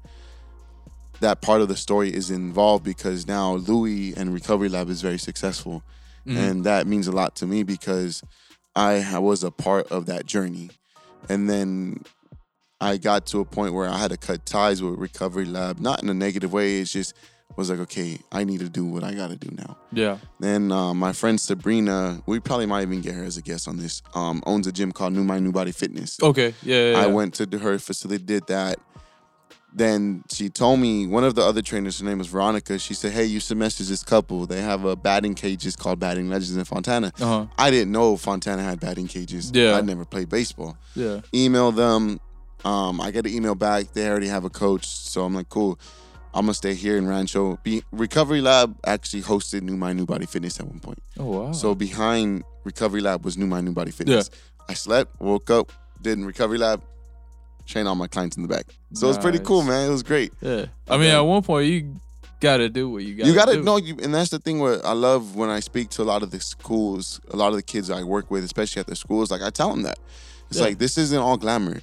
that part of the story is involved because now Louis and Recovery Lab is very successful, Mhm. and that means a lot to me because I was a part of that journey, and then I got to a point where I had to cut ties with Recovery Lab, not in a negative way. It's just was like, okay, I need to do what I got to do now. Yeah. Then uh, my friend Sabrina, we probably might even get her as a guest on this. Um, owns a gym called New My New Body Fitness. Okay. Yeah. Yeah, yeah. I went to her facility, did that. Then she told me one of the other trainers, her name was Veronica. She said, "Hey, you should message this couple. They have a batting cages called Batting Legends in Fontana." Uh huh. I didn't know Fontana had batting cages. Yeah. I'd never played baseball. Yeah. Email them. Um, I get an email back. They already have a coach, so I'm like, cool. I'm gonna stay here in Rancho. Be- Recovery Lab actually hosted New My New Body Fitness at one point. Oh wow. So behind Recovery Lab was New My New Body Fitness. I slept, woke up, did in Recovery Lab, trained all my clients in the back. So it was pretty cool, man. It was great. yeah. I mean, Okay. at one point you gotta do what you gotta. you gotta do. know you, and that's the thing where I love when I speak to a lot of the schools, a lot of the kids I work with, especially at the schools. Like I tell them that it's Yeah. like this isn't all glamour.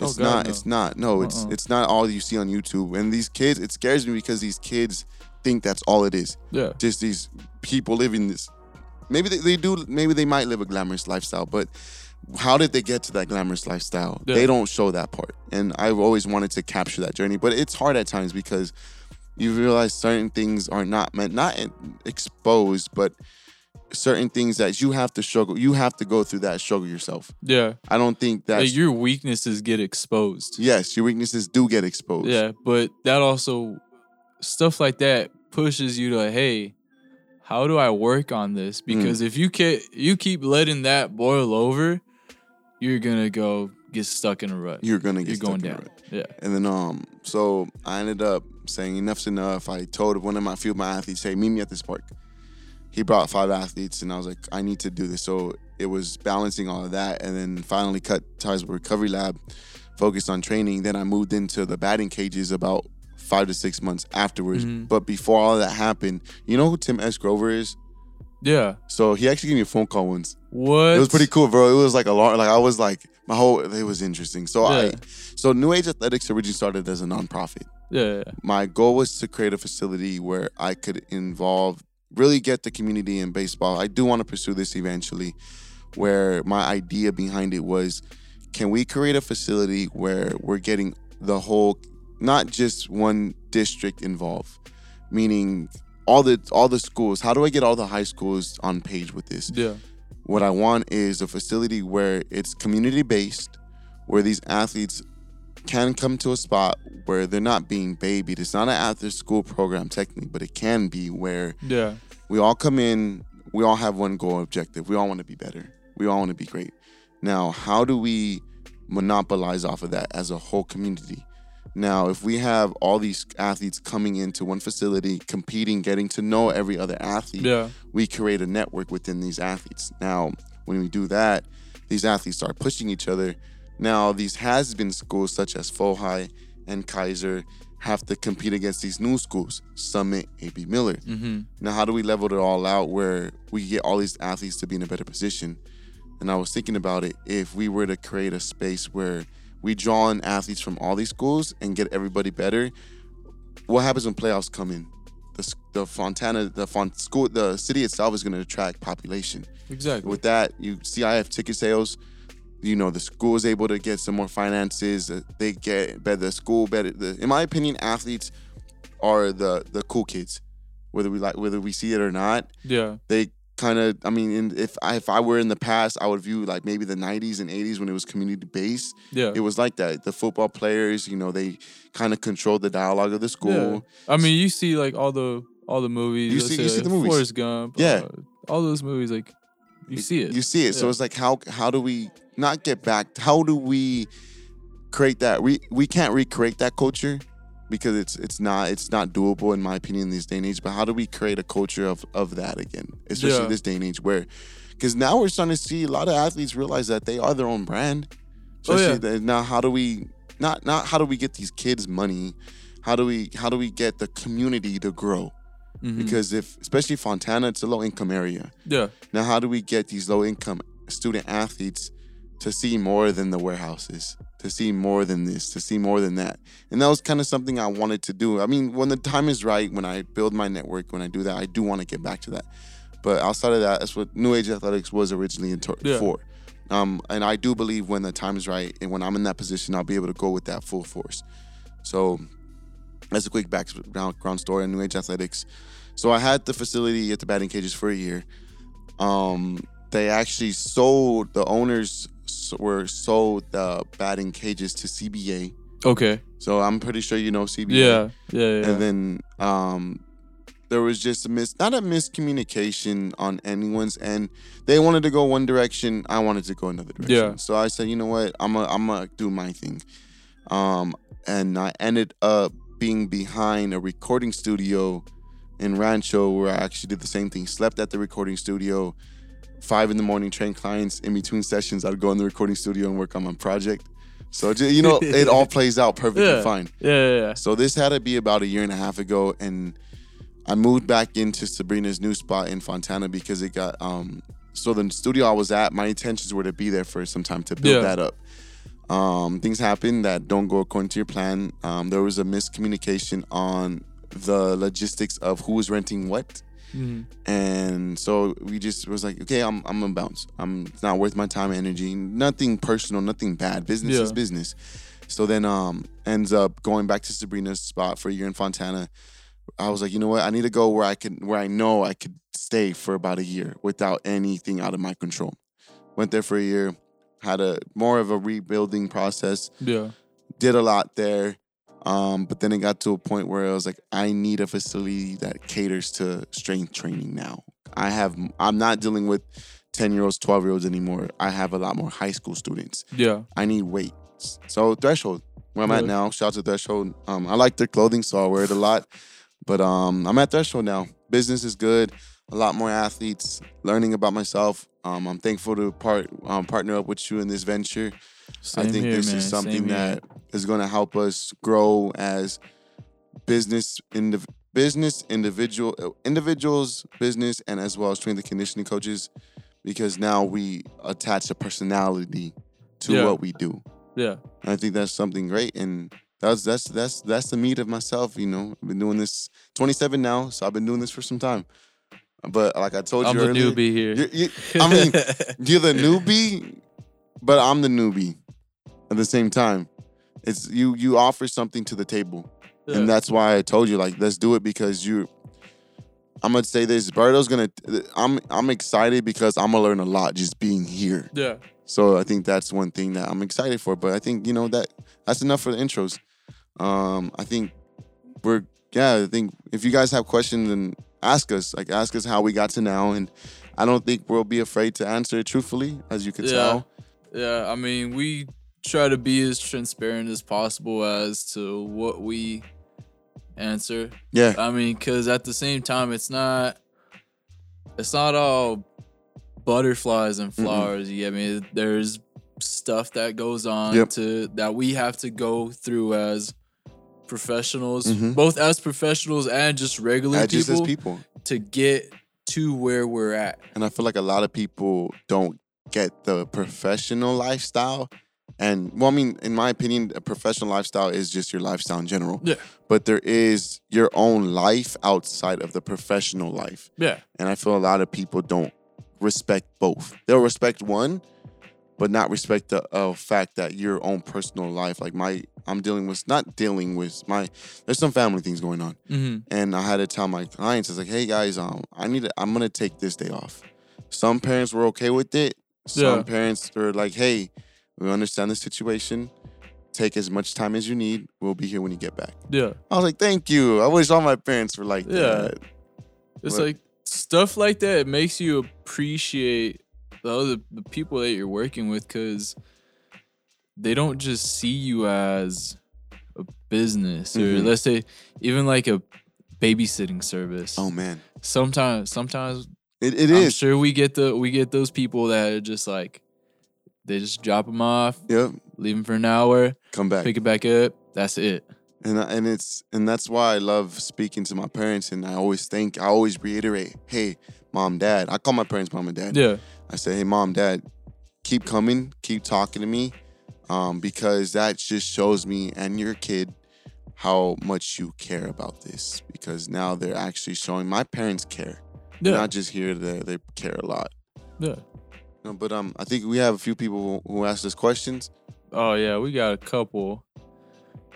Oh, It's God, not. no. It's not. No, it's Uh-uh. it's not all you see on YouTube. And these kids, it scares me because these kids think that's all it is. Yeah. just these people living this maybe they, they do maybe they might live a glamorous lifestyle but how did they get to that glamorous lifestyle Yeah. they don't show that part and i've always wanted to capture that journey but it's hard at times because you realize certain things are not meant not exposed but certain things that you have to struggle you have to go through that struggle yourself Yeah. i don't think that Like your weaknesses get exposed. yes your weaknesses do get exposed Yeah, but that also stuff like that pushes you to hey, how do I work on this? Mm. Because if you can you keep letting that boil over, you're gonna go get stuck in a rut. you're gonna get You're stuck going in a down. rut. Yeah. And then um, so I ended up saying enough's enough. I told one of my of my athletes, hey, meet me at this park. He brought five athletes, and I was like, I need to do this. So it was balancing all of that, and then finally cut ties with Recovery Lab, focused on training. Then I moved into the batting cages about five to six months afterwards. Mhm. But before all that happened, you know who Tim S. Grover is? Yeah. So he actually gave me a phone call once. What? It was pretty cool, bro. It was like a lot. Like I was like my whole. It was interesting. So I, so New Age Athletics originally started as a nonprofit. Yeah. My goal was to create a facility where I could involve, really get the community in baseball. I do want to pursue this eventually. Where my idea behind it was, can we create a facility where we're getting the whole, not just one district involved, meaning all the all the schools. How do I get all the high schools on page with this? Yeah. What I want is a facility where it's community based, where these athletes can come to a spot where they're not being babied. It's not an after school program technically, but it can be where Yeah. we all come in, we all have one goal objective. We all want to be better. We all want to be great. Now, how do we monopolize off of that as a whole community? Now, if we have all these athletes coming into one facility, competing, getting to know every other athlete, Yeah. we create a network within these athletes. Now, when we do that, these athletes start pushing each other. Now, these has been schools such as Fohai and Kaiser have to compete against these new schools, Summit, AB Miller. Mm-hmm. Now, how do we level it all out where we get all these athletes to be in a better position? And I was thinking about it if we were to create a space where we draw in athletes from all these schools and get everybody better, what happens when playoffs come in? The, the Fontana, the Font school, the city itself is going to attract population. Exactly. With that, you CIF ticket sales. You know, the school is able to get some more finances. uh, They get better. The school better. The, in my opinion, athletes are the the cool kids, whether we like whether we see it or not. yeah. They kind of. I mean, in, if I if I were in the past, I would view like maybe the '90s and '80s when it was community based. Yeah. It was like that. The football players, you know, they kind of controlled the dialogue of the school. I mean, you see like all the all the movies. You see- you say, see the movies. Forrest Gump. Yeah. uh, all those movies, like you see it. You see it. So it's like how how do we not get back? How do we create that? We we can't recreate that culture because it's it's not it's not doable in my opinion in this day and age. But how do we create a culture of of that again, especially Yeah. this day and age where? Because now we're starting to see a lot of athletes realize that they are their own brand. Oh, yeah. Now, how do we not not how do we get these kids money? How do we how do we get the community to grow? Mhm. Because if especially Fontana, it's a low income area. yeah. Now, how do we get these low income student athletes to see more than the warehouses, to see more than this, to see more than that? And that was kind of something I wanted to do. I mean, when the time is right, when I build my network, when I do that, I do want to get back to that. But outside of that, that's what New Age Athletics was originally in Yeah. for. Um, and I do believe when the time is right and when I'm in that position, I'll be able to go with that full force. So that's a quick background story on New Age Athletics. So I had the facility at the batting cages for a year. Um, they actually sold the owners were sold the batting cages to CBA. Okay. So I'm pretty sure you know CBA. Yeah. Yeah. Yeah. And then um, there was just a mis not a miscommunication on anyone's end. They wanted to go one direction. I wanted to go another direction. Yeah. So I said, you know what? I'm gonna I'm gonna do my thing. Um, and I ended up being behind a recording studio in Rancho where I actually did the same thing. Slept at the recording studio. Five in the morning, train clients. In between sessions, I'd go in the recording studio and work on my project. So ju- you know, it all plays out perfectly Yeah. fine. yeah. Yeah. Yeah. So this had to be about a year and a half ago, and I moved back into Sabrina's new spot in Fontana because it got um. So the studio I was at, my intentions were to be there for some time to build Yeah. that up. Um, things happen that don't go according to your plan. Um, there was a miscommunication on the logistics of who was renting what, Mhm. and so we just was like, okay, I'm I'm gonna bounce. I'm it's not worth my time and energy. Nothing personal, nothing bad. Business is business. So then um ends up going back to Sabrina's spot for a year in Fontana. I was like, you know what? I need to go where I can where I know I could stay for about a year without anything out of my control. Went there for a year, had a more of a rebuilding process Yeah. did a lot there. Um, but then it got to a point where I was like, I need a facility that caters to strength training now. I have, I'm not dealing with 10 year olds, 12 year olds anymore. I have a lot more high school students. Yeah. I need weights. So Threshold, where I'm at now, shout out to Threshold. Um, I like their clothing, so I wear it a lot. But um, I'm at Threshold now. Business is good. A lot more athletes. Learning about myself. Um, I'm thankful to part um, partner up with you in this venture. I think here, this man. is something Same here. that is going to help us grow as business indiv- business individual uh, individuals, business, and as well as strength and conditioning coaches, because now we attach a personality to Yeah. what we do. Yeah. And I think that's something great, and that's that's that's that's the meat of myself. You know, I've been doing this 27 now, so I've been doing this for some time. But like I told you. I'm the earlier, newbie here. you- you- I mean, you're the newbie, but I'm the newbie at the same time. It's you you offer something to the table. Yeah. And that's why I told you, like, let's do it because you I'm gonna say this, Berto's gonna I'm I'm excited because I'm gonna learn a lot just being here. yeah. So I think that's one thing that I'm excited for. But I think, you know, that that's enough for the intros. Um, I think we're yeah, I think if you guys have questions then ask us. Like ask us how we got to now and I don't think we'll be afraid to answer it truthfully, as you can Yeah. tell. Yeah, I mean, we try to be as transparent as possible as to what we answer. Yeah. I mean, because at the same time, it's not, it's not all butterflies and flowers. You get me? There's stuff that goes on Yep. to that we have to go through as professionals, Mhm. both as professionals and just regular And just people, people. to get to where we're at. And I feel like a lot of people don't get the professional lifestyle. And well, I mean, in my opinion, a professional lifestyle is just your lifestyle in general. Yeah. But there is your own life outside of the professional life. Yeah. And I feel a lot of people don't respect both. They'll respect one, but not respect the uh, fact that your own personal life, like my, I'm dealing with, not dealing with my, there's some family things going on. hmm And I had to tell my clients, I was like, hey guys, um, I need to, I'm gonna take this day off. Some parents were okay with it. Some Yeah. parents are like, hey, we understand the situation. Take as much time as you need. We'll be here when you get back. Yeah. I was like, thank you. I wish all my parents were like Yeah. that. It's What- like stuff like that. It makes you appreciate the other the people that you're working with because they don't just see you as a business or Mhm. let's say even like a babysitting service. Oh man, Sometimes, sometimes it, it I'm is. sure we get the we get those people that are just like they just drop them off, Yep. leave them for an hour, Come back. pick it back up. That's it. and I- and it's and that's why I love speaking to my parents. And I always think I always reiterate, hey, mom, dad. I call my parents mom and dad. Yeah. I say, hey, mom, dad, keep coming, keep talking to me, um, because that just shows me and your kid how much you care about this. Because now they're actually showing my parents care. Yeah. not just here; they they care a lot. Yeah. No, but um, I think we have a few people who, who asked us questions. Oh yeah, we got a couple.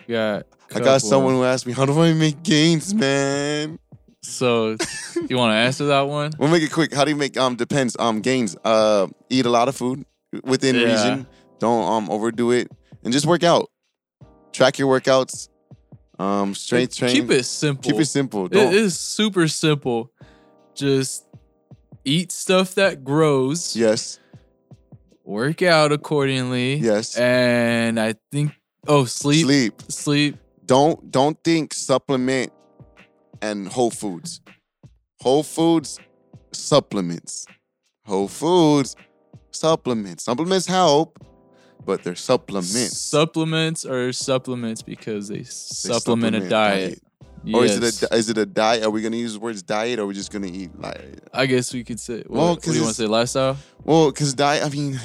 We got. I got someone who asked me, "How do I make gains, man?" So you want to answer that one? We'll make it quick. How do you make um depends um gains? Uh, eat a lot of food within Yeah. reason. Don't um overdo it, and just work out. Track your workouts. Um, strength train. Keep it simple. Keep it simple. It Don't, is super simple. Just eat stuff that grows. yes, Work out accordingly. yes. And I think oh sleep Sleep. sleep. Don't don't think supplement and Whole Foods. Whole Foods supplements. Whole Foods supplements. Supplements help, but they're supplements. Supplements are supplements because they They supplement, a diet. Or is it a is it a diet? Are we gonna use the words diet, or are we just gonna eat like? I guess we could say. Well, what do 'cause you want to say? Lifestyle? Well, because diet. I mean,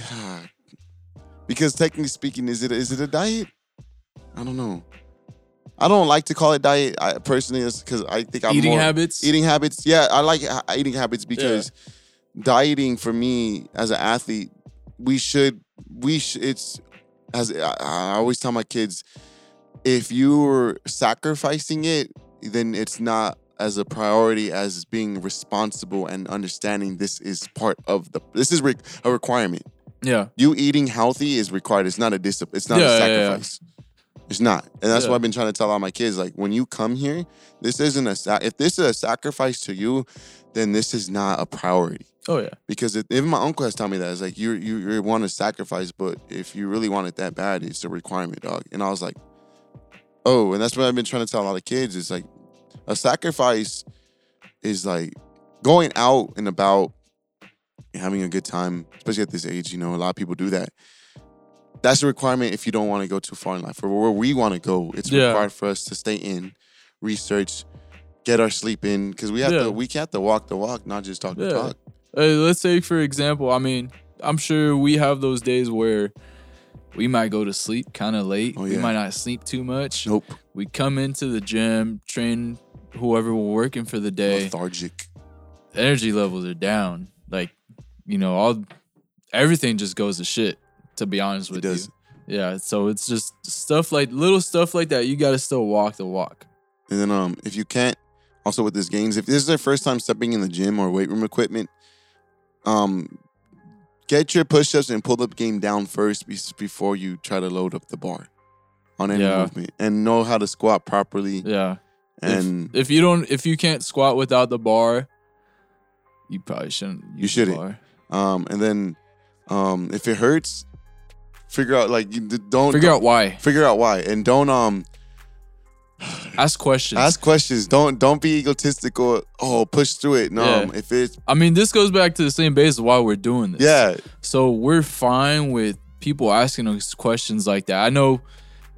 because technically speaking, is it is it a diet? I don't know. I don't like to call it diet. I personally, because I think I'm Eating more- habits. Eating habits. Yeah, I like eating habits because dieting for me as an athlete, we should we sh- it's as I, I always tell my kids, if you're sacrificing it, then it's not as a priority as being responsible and understanding this is part of the this is re- a requirement. Yeah. You eating healthy is required. It's not a discipline. It's not Yeah, a yeah, yeah. sacrifice. It's not, and that's Yeah. what I've been trying to tell all my kids. Like when you come here, this isn't a sa- if this is a sacrifice to you, then this is not a priority. Oh yeah. Because it, even my uncle has told me that it's like you you you want to sacrifice, but if you really want it that bad, it's a requirement, dog. And I was like, oh, and that's what I've been trying to tell a lot of kids. It's like a sacrifice is like going out and about and having a good time, especially at this age. You know, a lot of people do that. That's a requirement if you don't want to go too far in life. For where we want to go, it's Yeah. required for us to stay in, research, get our sleep in, because we have Yeah. to we have to walk the walk, not just talk the talk. Uh, let's say, for example, I mean, I'm sure we have those days where we might go to sleep kind of late. Oh, We might not sleep too much. Nope. We come into the gym, train whoever we're working for the day. Lethargic. Energy levels are down. Like, you know, all everything just goes to shit. To be honest with does. you, yeah. So it's just stuff like little stuff like that. You got to still walk the walk. And then um if you can't also with this gains, if this is their first time stepping in the gym or weight room equipment, um get your push-ups and pull-up game down first be- before you try to load up the bar on any Yeah. movement and know how to squat properly Yeah. and if you don't if you can't squat without the bar you probably shouldn't. You shouldn't. Um, and then um, if it hurts, figure out like you don't Figure out why. figure out why, and don't um Ask questions. ask questions. Don't don't be egotistical. Oh, push through it. No, Yeah. if it's I mean, this goes back to the same base of why we're doing this. yeah, So we're fine with people asking us questions like that. I know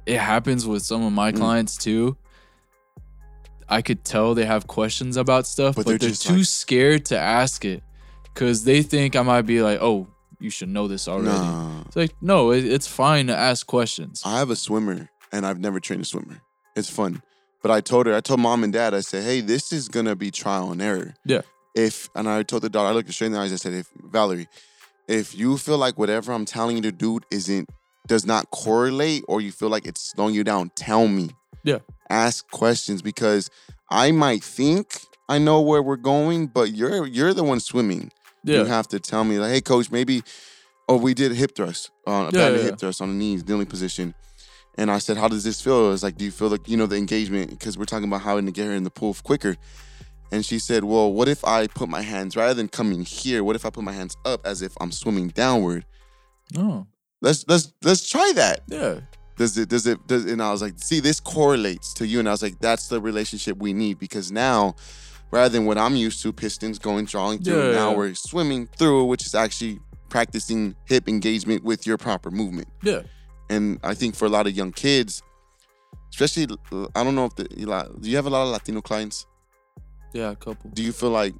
it happens with some of my Mm. clients too. I could tell they have questions about stuff, But but, they're they're, too like- scared to ask it because they think I might be like, "Oh, you should know this already." nah. It's like, no, it, it's fine to ask questions. I have a swimmer, and I've never trained a swimmer. It's fun, but I told her, I told mom and dad, I said, hey, this is gonna be trial and error. Yeah. If and I told the daughter, I looked her straight in the eyes. I said, if Valerie, if you feel like whatever I'm telling you to do isn't does not correlate, or you feel like it's slowing you down, tell me. Yeah. Ask questions because I might think I know where we're going, but you're you're the one swimming. Yeah, You have to tell me like, hey, coach, maybe. Oh, we did hip thrust, uh, a Yeah, yeah, hip thrust on the knees, kneeling position. And I said, how does this feel? It's like, do you feel like you know the engagement? Because we're talking about how to get her in the pool quicker. And she said, well, what if I put my hands rather than coming here? What if I put my hands up as if I'm swimming downward? no, Let's let's let's try that. yeah, Does it does it does and I was like, see, this correlates to you. And I was like, that's the relationship we need because now, rather than what I'm used to, pistons going drawing through, Yeah, now we're swimming through, which is actually practicing hip engagement with your proper movement. yeah. And I think for a lot of young kids, especially I don't know if the do you have a lot of Latino clients? Yeah, a couple. Do you feel like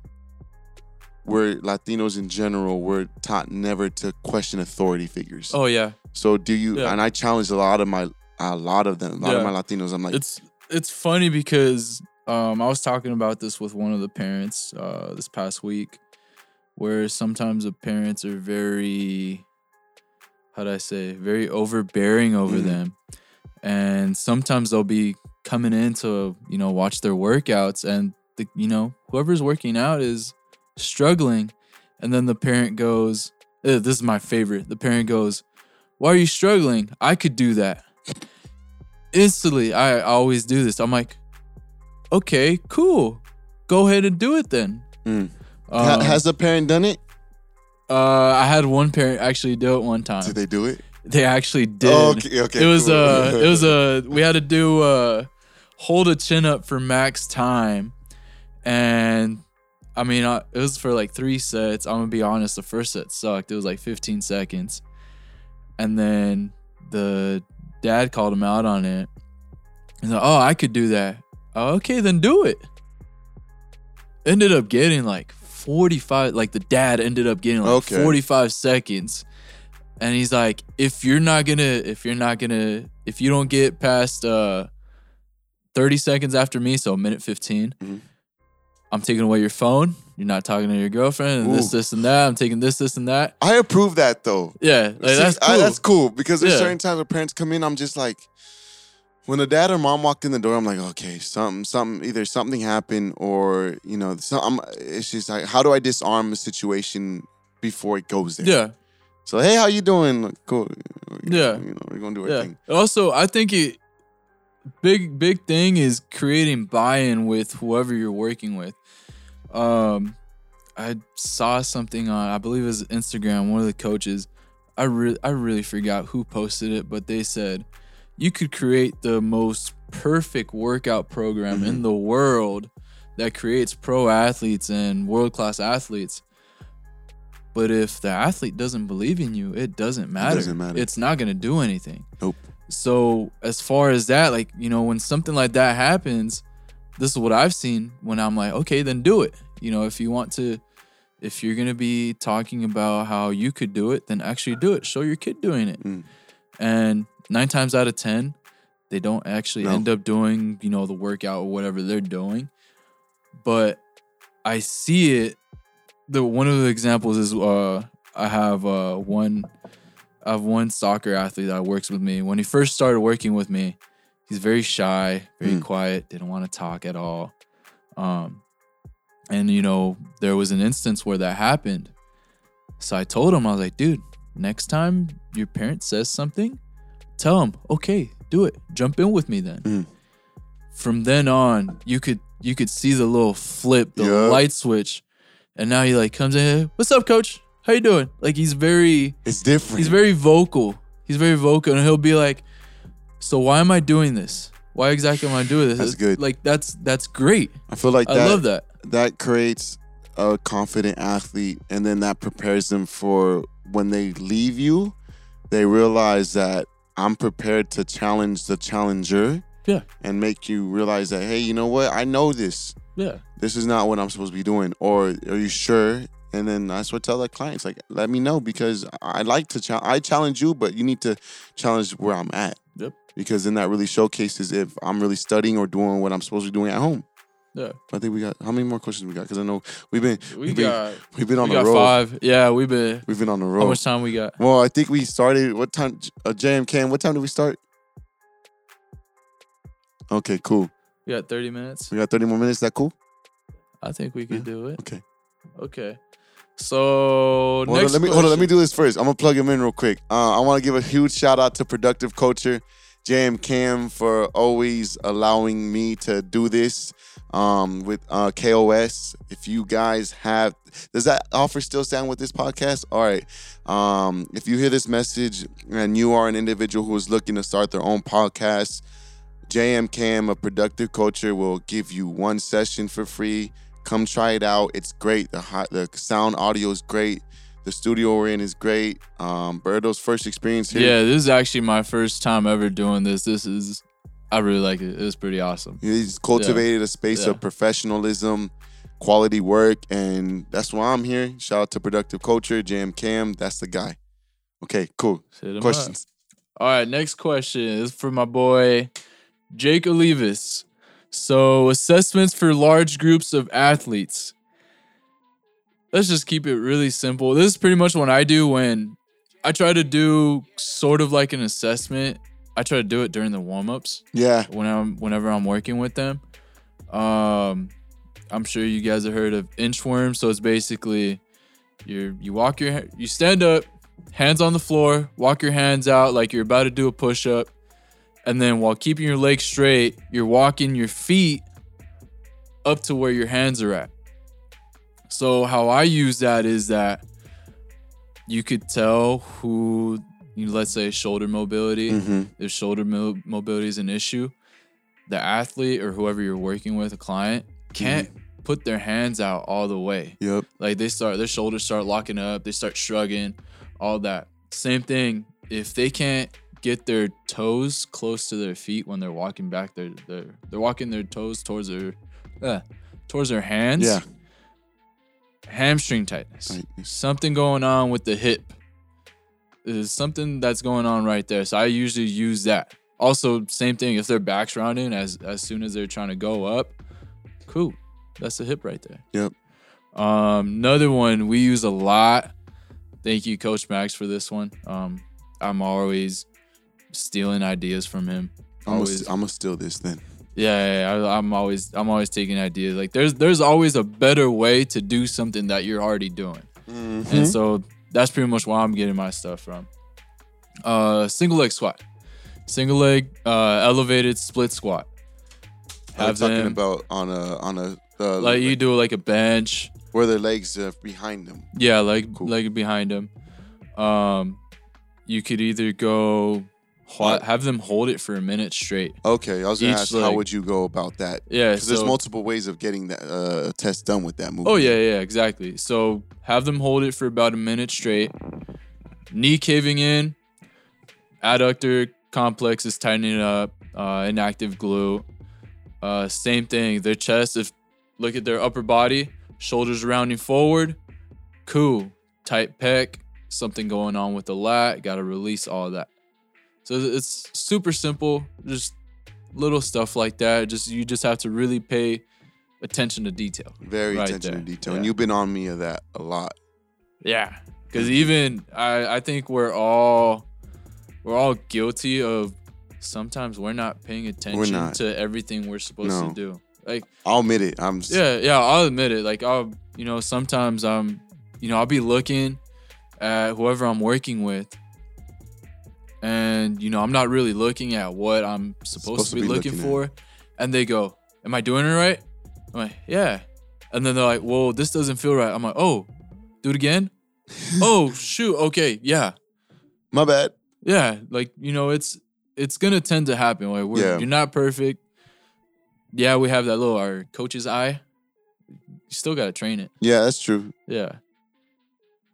we're Latinos in general, we're taught never to question authority figures? Oh yeah, So do you? Yeah. And I challenge a lot of my a lot of them, a lot of my Latinos. I'm like, it's it's funny because um, I was talking about this with one of the parents uh, this past week, where sometimes the parents are very, how do I say, very overbearing over Mhm. them, and sometimes they'll be coming in to you know watch their workouts, and the you know whoever's working out is struggling, and then the parent goes, "This is my favorite." The parent goes, "Why are you struggling? I could do that." instantly I always do this. I'm like, okay, cool. Go ahead and do it then. Mm. Um, has the parent done it? Uh, I had one parent actually do it one time. Did they do it? They actually did. Oh, okay, okay. it was cool. uh it was a we had to do uh hold a chin up for max time and I mean I, it was for like 3 sets. I'm going to be honest, the first set sucked. It was like 15 seconds. And then the dad called him out on it. He's like, "Oh, I could do that." "Oh, okay, then do it. Ended up getting like 45 like the dad ended up getting like Okay. 45 seconds and he's like if you're not gonna if you're not gonna if you don't get past uh 30 seconds after me so minute 15 Mhm. i'm taking away your phone you're not talking to your girlfriend and this Ooh. this and that i'm taking this this and that I approve that though. yeah like, See, that's I- cool that's cool because there's Yeah. certain times where parents come in. I'm just like, when a dad or mom walked in the door, I'm like, okay, something, something, either something happened or you know, some, I'm, it's just like, how do I disarm a situation before it goes there? yeah So hey, how you doing? Like, Cool. Yeah. You know, we're gonna do our yeah thing. also i think it big big thing is creating buy-in with whoever you're working with um i saw something on i believe it was instagram one of the coaches i really i really forgot who posted it but they said you could create the most perfect workout program in the world that creates pro athletes and world-class athletes but if the athlete doesn't believe in you it doesn't matter doesn't matter. it's not going to do anything Nope. so as far as that, like you know, when something like that happens, this is what I've seen. When I'm like, okay, then do it. You know, if you want to, if you're gonna be talking about how you could do it, then actually do it. Show your kid doing it. Mm. And nine times out of ten, they don't actually No. end up doing you know the workout or whatever they're doing. But I see it. The one of the examples is uh I have uh one I have one soccer athlete that works with me. When he first started working with me, he's very shy, very Mm. quiet, didn't want to talk at all. Um, and you know, there was an instance where that happened. So I told him, I was like, dude, next time your parent says something, tell him, okay, do it. Jump in with me then. Mm. From then on, you could you could see the little flip, the Yeah. light switch. and now he like comes in, "What's up, coach? How you doing?" Like he's very It's different. he's very vocal. He's very vocal, and he'll be like, "So why am I doing this? Why exactly am I doing this?" That's good. Like that's that's great. I feel like I that, love that. that creates a confident athlete and then that prepares them for when they leave you they realize that i'm prepared to challenge the challenger Yeah. and make you realize that hey you know what i know this Yeah. this is not what i'm supposed to be doing or are you sure and then that's what I tell the clients like let me know because i like to challenge i challenge you but you need to challenge where i'm at Yep. because then that really showcases if i'm really studying or doing what i'm supposed to be doing at home Yeah. I think we got how many more questions we got? Because I know we've been We we've been, got we've been on we the got road. five. Yeah, we've been. We've been on the road. How much time we got? Well, I think we started. What time? Uh, JM Cam. What time did we start? Okay, cool. We got thirty minutes. We got thirty more minutes. That cool? I think we could do it. Okay. Okay. So next let me hold on. Let me do this first. I'm gonna plug him in real quick. Uh, I want to give a huge shout out to Productive Culture, JM Cam, for always allowing me to do this um, with uh, KOS. If you guys have, does that offer still stand with this podcast? All right. Um, if you hear this message and you are an individual who is looking to start their own podcast, JM Cam, a productive culture, will give you one session for free. Come try it out. It's great. The hot, the sound audio is great. The studio we're in is great. Um, Berto's first experience here. Yeah, this is actually my first time ever doing this. This is, I really like it. It was pretty awesome. He's cultivated a space Yeah. of professionalism, quality work, and that's why I'm here. Shout out to Productive Culture, JM Cam. That's the guy. Okay, cool. 'em up. Questions. All right, next question is for my boy Jake Olivas. So, assessments for large groups of athletes. Let's just keep it really simple. This is pretty much what I do when I try to do sort of like an assessment. I try to do it during the warm-ups Yeah. when I'm whenever I'm working with them. Um, I'm sure you guys have heard of inchworm. So it's basically you you walk your you stand up, hands on the floor, walk your hands out like you're about to do a push up, and then while keeping your legs straight, you're walking your feet up to where your hands are at. So how I use that is that you could tell who you let's say shoulder mobility hmm if shoulder mo- mobility is an issue, the athlete or whoever you're working with, a client, can't put their hands out all the way. Yep. Like they start, their shoulders start locking up, they start shrugging, all that. Same thing. If they can't get their toes close to their feet when they're walking back, they're they're they're walking their toes towards their, uh, towards their hands. Yeah. Hamstring tightness. Something going on with the hip. There's something that's going on right there. So I usually use that. Also, same thing if their back's rounding as as soon as they're trying to go up. Cool. That's the hip right there. Yep. Um, another one we use a lot. Thank you, Coach Max, for this one. Um, I'm always stealing ideas from him. I'm gonna Always. I'm gonna steal this then. Yeah, yeah, yeah, I, I'm always I'm always taking ideas. Like there's there's always a better way to do something that you're already doing. Mhm. And so that's pretty much where I'm getting my stuff from. Uh, single leg squat, single leg uh, elevated split squat. I'm Have talking about on a on a uh, like you do like a bench. where their legs are behind them. Yeah, like Cool. like behind them. Um, you could either go have them hold it for a minute straight. Okay, I was gonna Each ask how would you go about that? Yeah, Because there's multiple ways of getting that uh, test done with that move. Oh yeah, yeah, exactly. So have them hold it for about a minute straight. Knee caving in, adductor complex is tightening up, uh, inactive glute. Uh, same thing. Their chest, if look at their upper body, shoulders rounding forward, cool. Tight pec, something going on with the lat. Got to release all that. So it's super simple. Just little stuff like that. Just you just have to really pay attention to detail. Very Right attention to there. detail, Yeah. and you've been on me of that a lot. Yeah, because even I, I think we're all we're all guilty of sometimes we're not paying attention not. to everything we're supposed No. to do. Like, I'll admit it. I'm s- yeah, yeah, I'll admit it. Like, I'll you know sometimes I'm you know I'll be looking at whoever I'm working with. And you know, I'm not really looking at what I'm supposed, to be, looking, for. And they go, Am I doing it right? I'm like, Yeah. and then they're like, "Whoa, this doesn't feel right." I'm like, "Oh, do it again." oh shoot, okay, yeah, My bad. yeah. Like you know, it's it's gonna tend to happen. Like we're, Yeah. you're not perfect. Yeah, we have that little our coach's eye. You still gotta train it. Yeah, that's true. Yeah.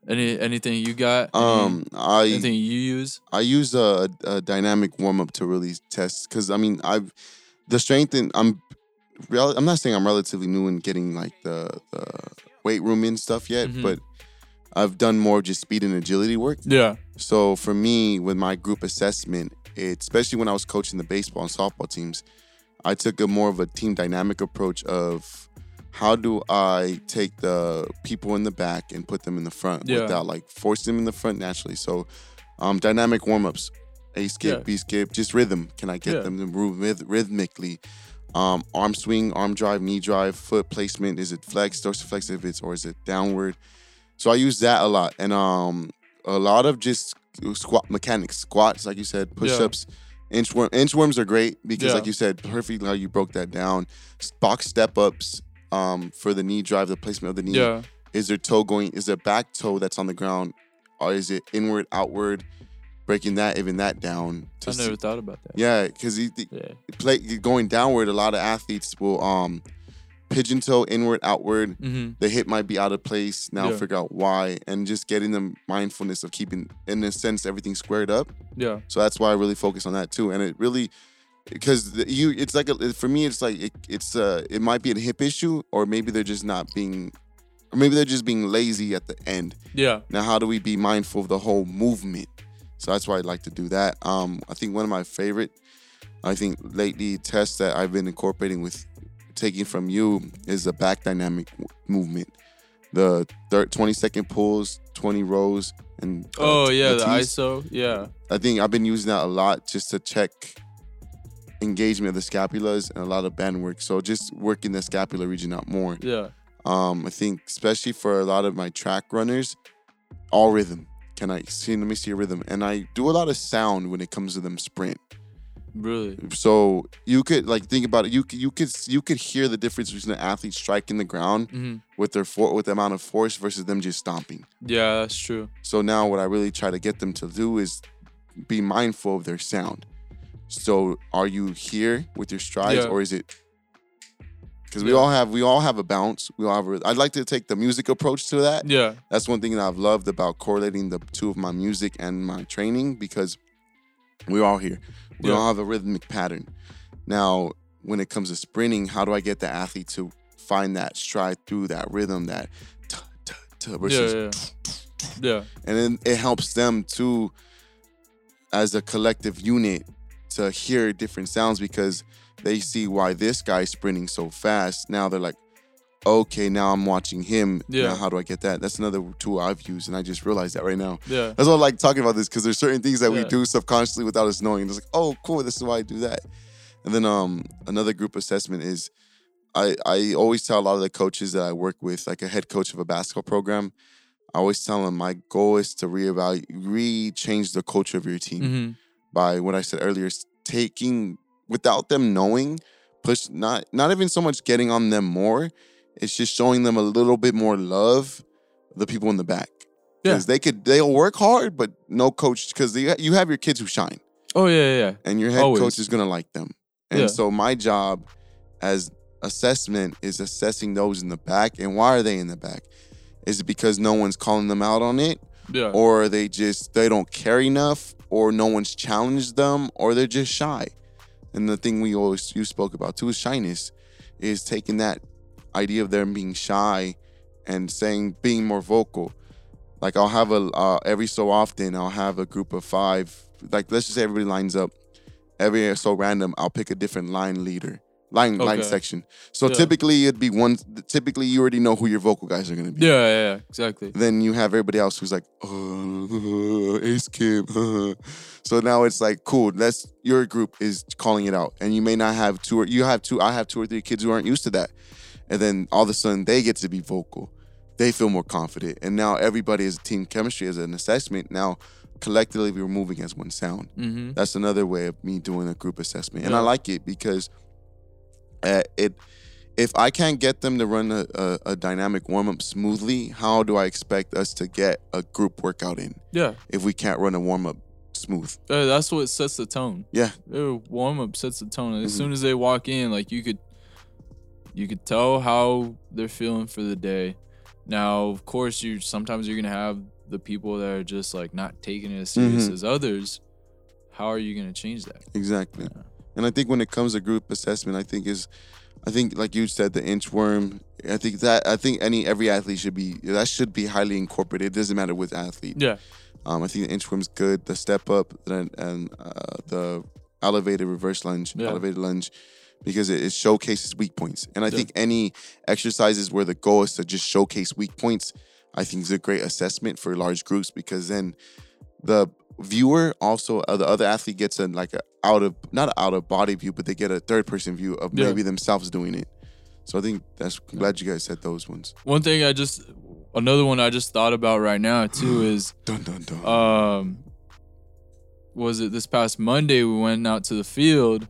Any anything you got? Any- Um, I anything you use? I use a, a dynamic warm up to really test because I mean I've the strength and I'm rel- I'm not saying I'm relatively new in getting like the the weight room and stuff yet, Mhm. but I've done more just speed and agility work. Yeah. So for me, with my group assessment, it, especially when I was coaching the baseball and softball teams, I took a more of a team dynamic approach of how do I take the people in the back and put them in the front Yeah. without like forcing them in the front naturally. So um, dynamic warm ups, A skip, Yeah. B skip, just rhythm. Can I get Yeah. them to move ryth- rhythmically? Um, arm swing, arm drive, knee drive, foot placement. Is it flex, dorsiflex if it's or is it downward? So I use that a lot, and um, a lot of just squat mechanics, squats, like you said, push ups. Inchworm, inchworms are great because, like you said, perfectly how you broke that down. Box step ups um, for the knee drive, the placement of the knee. Yeah. Is there toe going? Is there back toe that's on the ground, or is it inward, outward? Breaking that, even that down. to I never see- thought about that. yeah, because you, Yeah. play going downward. A lot of athletes will um, pigeon toe inward, outward Mm-hmm. the hip might be out of place now Yeah. figure out why and just getting the mindfulness of keeping in a sense everything squared up Yeah. so that's why i really focus on that too and it really because you it's like a, for me it's like it, it's uh it might be a hip issue or maybe they're just not being or maybe they're just being lazy at the end Yeah. now how do we be mindful of the whole movement so that's why i like to do that um i think one of my favorite i think lately tests that i've been incorporating with taking from you is the back dynamic w- movement the thir 20 second pulls 20 rows and uh, Oh yeah, the. ISO. Yeah. i think i've been using that a lot just to check engagement of the scapulas and a lot of band work so just working the scapular region out more Yeah. um, I think especially for a lot of my track runners, all rhythm. Can I see? Let me see a rhythm, and I do a lot of sound when it comes to them sprint. Really. So you could like think about it. You could you could you could hear the difference between an athlete striking the ground Mm-hmm. with their for, with the amount of force versus them just stomping. Yeah, that's true. So now what I really try to get them to do is be mindful of their sound. So are you here with your strides Yeah. or is it because we Yeah. all have we all have a bounce. We all have a, I'd like to take the music approach to that. Yeah. That's one thing that I've loved about correlating the two of my music and my training because we're all here. We Yeah. all have a rhythmic pattern. Now, when it comes to sprinting, how do I get the athlete to find that stride through that rhythm that versus Yeah. Yeah. Yeah. and then it helps them to as a collective unit to hear different sounds because they see why this guy's sprinting so fast now they're like okay now i'm watching him Yeah. now how do i get that that's another tool i've used and i just realized that right now Yeah. that's why i like talking about this because there's certain things that we Yeah. do subconsciously without us knowing it's like oh cool this is why i do that and then um another group assessment is I, I always tell a lot of the coaches that I work with, like a head coach of a basketball program, I always tell them my goal is to reevaluate, re-change the culture of your team Mm-hmm. By what I said earlier, taking without them knowing, push not not even so much getting on them more, it's just showing them a little bit more love, the people in the back. Yeah. Because they could they'll work hard, but no coach because you have your kids who shine Oh yeah, yeah, yeah. and your head Always. coach is gonna like them. And Yeah. so my job as assessment is assessing those in the back. And why are they in the back? Is it because no one's calling them out on it? Yeah. Or are they just they don't care enough or no one's challenged them or they're just shy? And the thing we always you spoke about too is shyness, is taking that idea of them being shy and saying being more vocal. Like I'll have a uh, every so often I'll have a group of five. Like let's just say everybody lines up. Every so random I'll pick a different line leader, line line section. So Yeah. typically it'd be one. Typically you already know who your vocal guys are gonna be. yeah, yeah, yeah, exactly. Then you have everybody else who's like, uh, Ace Kim. so now it's like, cool. Let's your group is calling it out, and you may not have two or you have two. I have two or three kids who aren't used to that, and then all of a sudden they get to be vocal. They feel more confident, and now everybody is team chemistry as an assessment. Now collectively we're moving as one sound. Mm-hmm. That's another way of me doing a group assessment, and Yeah. I like it because uh, it if I can't get them to run a, a, a dynamic warm up smoothly, how do I expect us to get a group workout in Yeah, if we can't run a warm up smooth? uh, that's what sets the tone. Yeah. warm up sets the tone. As Mhm. soon as they walk in, like you could, you could tell how they're feeling for the day. Now, of course, you sometimes you're gonna have the people that are just like not taking it as serious Mhm. as others. How are you gonna change that? Exactly. Yeah. And I think when it comes to group assessment, I think is, I think like you said, the inchworm. I think that I think any every athlete should be that should be highly incorporated. It doesn't matter which athlete. Yeah, Um, I think the inchworm's good. The step up and, and uh, the elevated reverse lunge, Yeah. elevated lunge, because it, it showcases weak points. And I Yeah. think any exercises where the goal is to just showcase weak points, I think is a great assessment for large groups because then the viewer also uh, the other athlete gets a like a out of not out of body view, but they get a third person view of Yeah. maybe themselves doing it. So I think that's I'm glad you guys said those ones. one thing I just, another one I just thought about right now too is Dun dun dun. um was it this past Monday we went out to the field.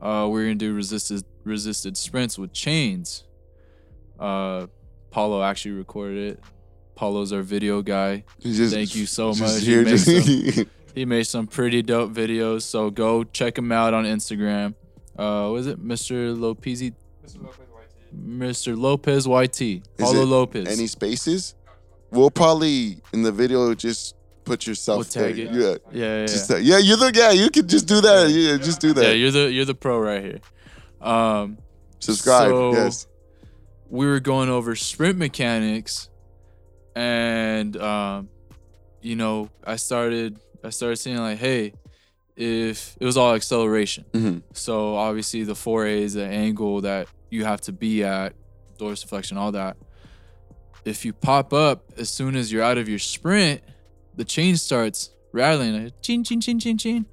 Uh we are gonna do resisted resisted sprints with chains. Uh Paulo actually recorded it. Paulo's our video guy. Just- Thank you so much. He here, makes just- some- He made some pretty dope videos. So go check him out on Instagram. Uh was it Mr. Lopez Mr. Lopez YT. Paulo Lopez. any spaces? We'll probably in the video just put yourself We'll tag there. it. Yeah. yeah, yeah. Just yeah, you're the yeah, you can just do that. Yeah, just do that. yeah, you're the you're the pro right here. Um Subscribe. So- yes. we were going over sprint mechanics and um you know i started i started seeing like hey if it was all acceleration. Hmm so obviously the 4a is the angle that you have to be at dorsiflexion all that. If you pop up as soon as you're out of your sprint the chain starts rattling like chin chin chin chin chin.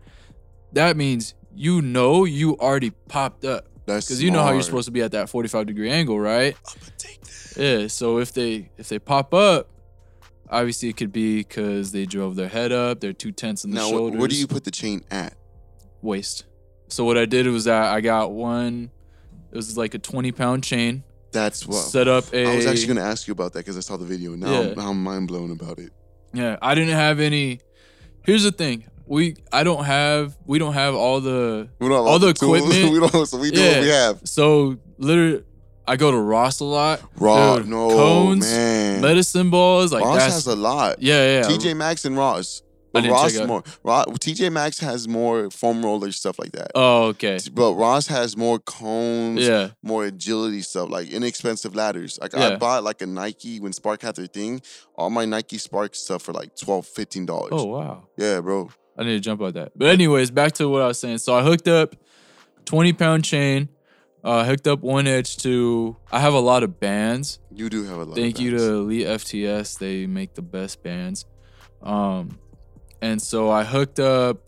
That means you know you already popped up. That's because you know how you're supposed to be at that 45 degree angle right? I'ma take that. Yeah, so if they if they pop up, obviously it could be because they drove their head up, they're too tense in the Now, shoulders. where do you put the chain at? waist? So what I did was that I got one. It was like a 20 pound chain. That's what. set up a. I was actually gonna ask you about that because I saw the video. Now, Yeah. I'm, now I'm mind blown about it. Yeah, I didn't have any. Here's the thing. We I don't have we don't have all the We don't have All the tools. equipment- we don't. So we do what we have. so literally I go to Ross a lot. Ross, no cones, man. Medicine balls like Ross has a lot. yeah yeah. TJ Maxx and Ross. But Ross more. Ross, TJ Maxx has more foam roller stuff like that. Oh okay. But Ross has more cones, Yeah more agility stuff, like inexpensive ladders. Like I bought like a Nike when SPARQ had their thing. All my Nike SPARQ stuff for like 12 dollars. Oh wow. yeah, bro. I need to jump on that. But anyways, back to what I was saying. So I hooked up 20 pound chain, uh, hooked up one edge to I have a lot of bands. You do have a lot. Thank you to Elite FTS. They make the best bands. Um and so I hooked up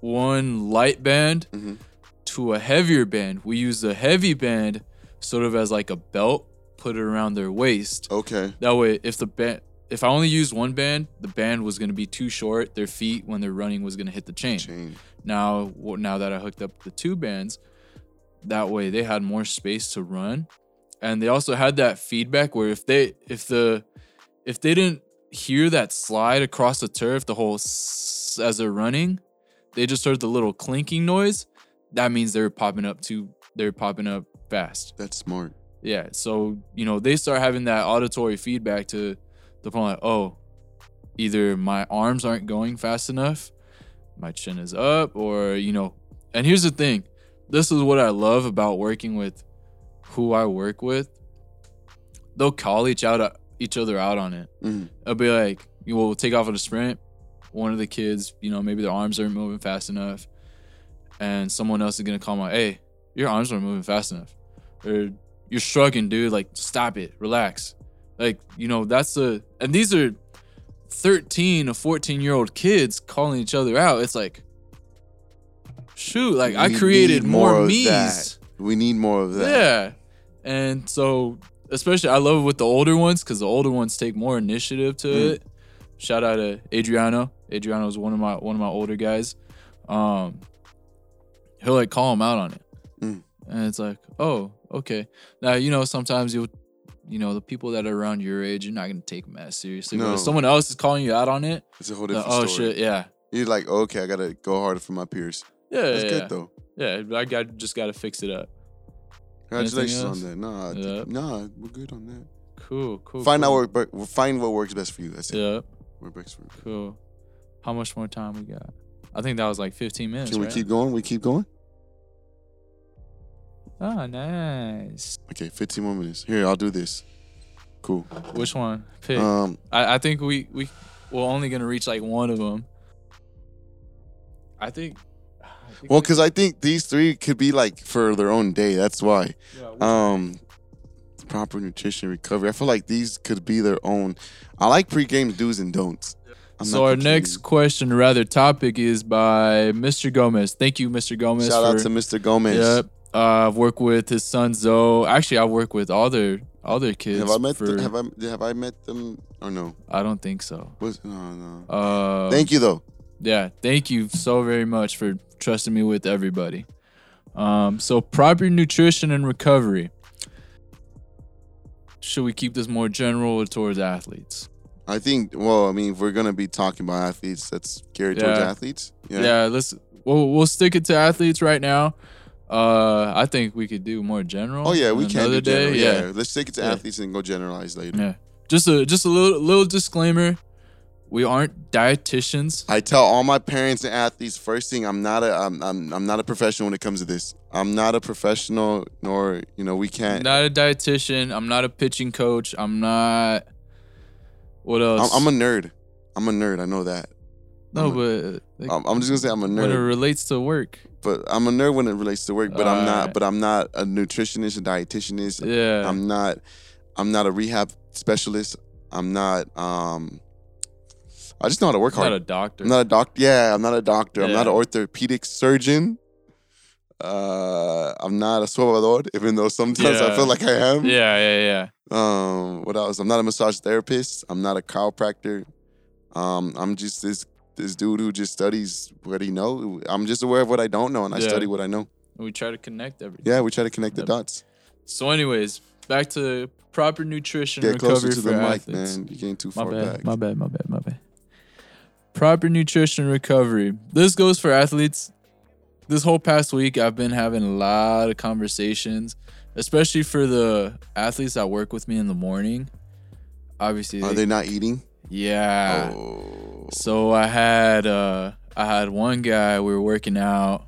one light band Mhm. to a heavier band. We use the heavy band sort of as like a belt, put it around their waist. Okay. That way, if the band, if I only used one band, the band was gonna be too short. Their feet, when they're running, was gonna hit the chain. Chain. Now, now that I hooked up the two bands, that way they had more space to run, and they also had that feedback where if they, if the, if they didn't hear that slide across the turf, the whole s- as they're running, they just heard the little clinking noise. That means they're popping up too. They're popping up fast. That's smart. Yeah. So, you know, they start having that auditory feedback to the point like, oh, either my arms aren't going fast enough, my chin is up, or, you know, and here's the thing. This is what I love about working with who I work with. They'll call each out each other out on it. Mhm. I'll be like, you will take off on a sprint. One of the kids, you know, maybe their arms aren't moving fast enough. And someone else is gonna call my, hey, your arms aren't moving fast enough. Or you're struggling, dude. Like, stop it, relax. Like, you know, that's the and these are 13 or 14 year old kids calling each other out. It's like, shoot, like I created more, more me's. that. We need more of that. Yeah. And so, especially, I love it with the older ones because the older ones take more initiative to Mm. it. Shout out to Adriano. Adriano is one of my one of my older guys. Um, he'll like call him out on it, Mm. and it's like, oh, okay. Now you know sometimes you'll you know, the people that are around your age, you're not gonna take them as seriously. But No. if someone else is calling you out on it, It's a whole like, different oh story. shit, yeah, You're like, okay, I gotta go harder for my peers. Yeah, That's yeah, good yeah. though. Yeah, I got just gotta fix it up. Congratulations on that. Nah, Yeah. nah, we're good on that. Cool, cool. find cool. out what find what works best for you. That's it. Yeah, What works for you. cool. How much more time we got? I think that was like 15 minutes. Can we right? keep going? We keep going. Oh, nice. Okay, 15 more minutes. Here, I'll do this. Cool. Which one? Pick. Um, I, I think we we we're only gonna reach like one of them. I think. I well, because I think these three could be like for their own day. That's why. yeah, we- Um, proper nutrition recovery. I feel like these could be their own. I like pre-game do's and don'ts. I'm so our completely- next question, or rather topic, is by Mr. Gomez. Thank you, Mr. Gomez. shout out to Mr. Gomez. Yep. Uh, I've worked with his son Zoe. Actually, I work with all their all their kids. Have I met? For, them, have I have I met them or no? I don't think so. Was, no, no. Uh, Thank you though. yeah, thank you so very much for trusting me with everybody. Um, so proper nutrition and recovery. Should we keep this more general or towards athletes? I think. Well, I mean, if we're gonna be talking about athletes, that's geared towards athletes. Yeah, yeah, let's we'll we'll stick it to athletes right now. Uh, I think we could do more general. Oh yeah, we can do general. day. Yeah. let's take it to Yeah. athletes and go generalize later. yeah. Just a just a little little disclaimer. We aren't dietitians. I tell all my parents and athletes first thing I'm not a I'm, I'm I'm not a professional when it comes to this. I'm not a professional nor you know we can't. not a dietitian. I'm not a pitching coach. I'm not. What I'm, else? I'm a nerd. I'm a nerd. I know that. no, I'm but like, I'm, I'm just gonna say I'm a nerd. when it relates to work. but I'm a nerd when it relates to work. But I'm not. But I'm not a nutritionist, a dietitianist. Yeah. I'm not. I'm not a rehab specialist. I'm not. Um. I just know how to work I'm not a doctor. I'm not a doctor. Yeah, I'm not a doctor. I'm not an orthopedic surgeon. Uh, I'm not a sobador, even though sometimes I feel like I am. yeah, yeah, yeah. Um, what else? I'm not a massage therapist. I'm not a chiropractor. Um, I'm just this this dude who just studies what he know. I'm just aware of what I don't know, and I Yeah. study what I know. And we try to connect everything. Yeah, we try to connect the dots. So, anyways, back to proper nutrition Get recovery closer to the mic, athletes. man. You're getting too My far bad, back. my bad, my bad, my bad. Proper nutrition recovery. This goes for athletes. This whole past week, I've been having a lot of conversations, especially for the athletes that work with me in the morning. Obviously, Are they- they not eating? yeah. Oh, So I had uh I had one guy we were working out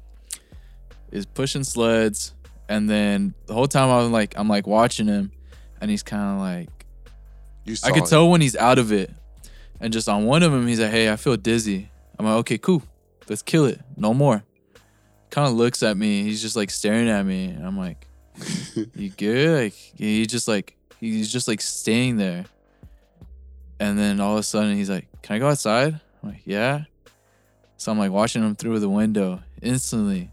is pushing sleds and then the whole time I was like I'm like watching him and he's kind of like you saw I could it. tell when he's out of it. And just on one of them he's like, "Hey, I feel dizzy." I'm like, "Okay, cool. Let's kill it. No more." Kind of looks at me. He's just like staring at me and I'm like, "You good?" Like he just like he's just like staying there. And then all of a sudden he's like, "Can I go outside?" I'm like, "Yeah." So I'm like watching him through the window. Instantly,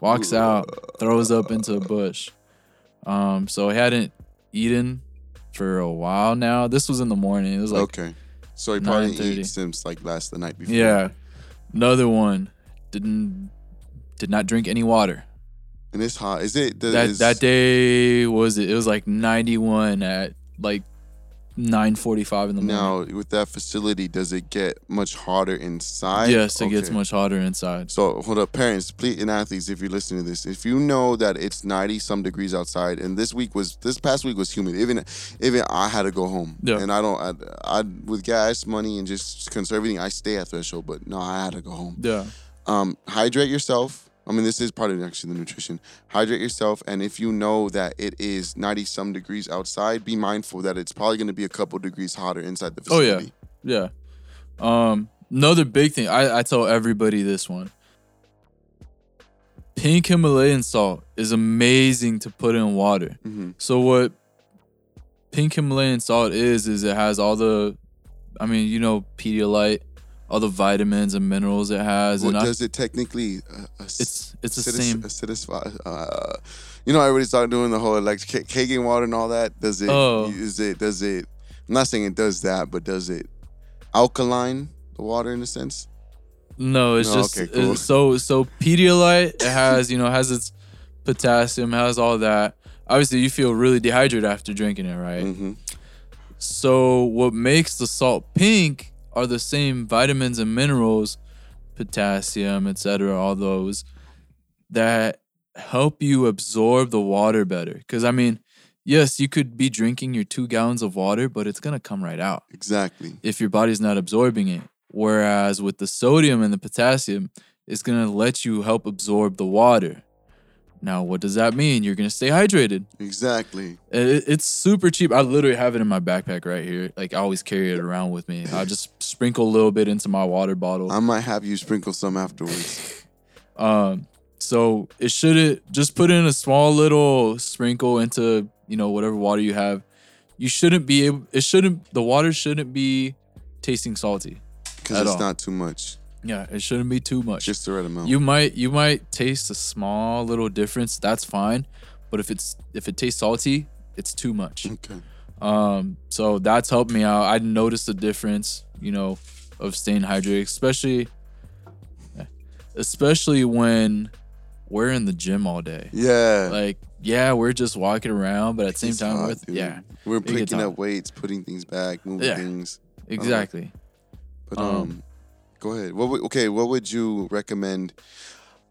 walks out, throws up into a bush. Um, so he hadn't eaten for a while now. This was in the morning. It was like, okay. So he probably 9:30. ate since like last the night before. yeah. Another one didn't did not drink any water. And it's hot. Is it the, That is, that day was it? It was like 91 at like 9:45 in the morning. Now with that facility, does it get much hotter inside? yes, it gets much hotter inside. So hold up, parents, please, and athletes, if you're listening to this, if you know that it's 90 some degrees outside, and this week was this past week was humid. Even even I had to go home, Yeah. and I don't, I, I with gas money and just conserving, I stay at threshold, but no, I had to go home. Yeah. Um, hydrate yourself. I mean, this is part of actually the nutrition. Hydrate yourself, and if you know that it is 90 some degrees outside, be mindful that it's probably going to be a couple degrees hotter inside the facility. Oh, yeah. Yeah. Um, another big thing. I, I tell everybody this one. Pink Himalayan salt is amazing to put in water. hmm So what pink Himalayan salt is is it has all the I mean, you know, Pedialyte, all the vitamins and minerals it has What and I, does it technically? Uh, ass- it's it's the same acidify- uh, you know, everybody started doing the whole like Kangen water and all that. Does it? Oh. Is it? Does it? I'm not saying it does that, but does it alkaline the water in a sense? No, it's No, just okay, cool. it's so so Pedialyte it has, you know, has its potassium, has all that. Obviously, you feel really dehydrated after drinking it, right? hmm So, what makes the salt pink are the same vitamins and minerals, potassium, etc., all those that help you absorb the water better. Because, I mean, yes, you could be drinking your two gallons of water, but it's going to come right out Exactly. if your body's not absorbing it. Whereas with the sodium and the potassium, it's going to let you help absorb the water. Now, what does that mean? You're going to stay hydrated. Exactly. It, it's super cheap. I literally have it in my backpack right here. Like I always carry it around with me. I just sprinkle a little bit into my water bottle. I might have you sprinkle some afterwards. Um, so it shouldn't just put in a small little sprinkle into you know whatever water you have. You shouldn't be able. It shouldn't. The water shouldn't be tasting salty. Because it's all. not too much. Yeah, it shouldn't be too much. Just the right amount. you might you might taste a small little difference. That's fine. But if it's if it tastes salty, it's too much. okay. Um, so that's helped me out. I noticed a difference, you know, of staying hydrated, especially especially when we're in the gym all day. Yeah. Like, yeah, we're just walking around, but at the same time, hot, we're yeah, We're picking up weights, putting things back, moving Yeah. things. exactly. But Um, um, go ahead. What would, okay? What would you recommend?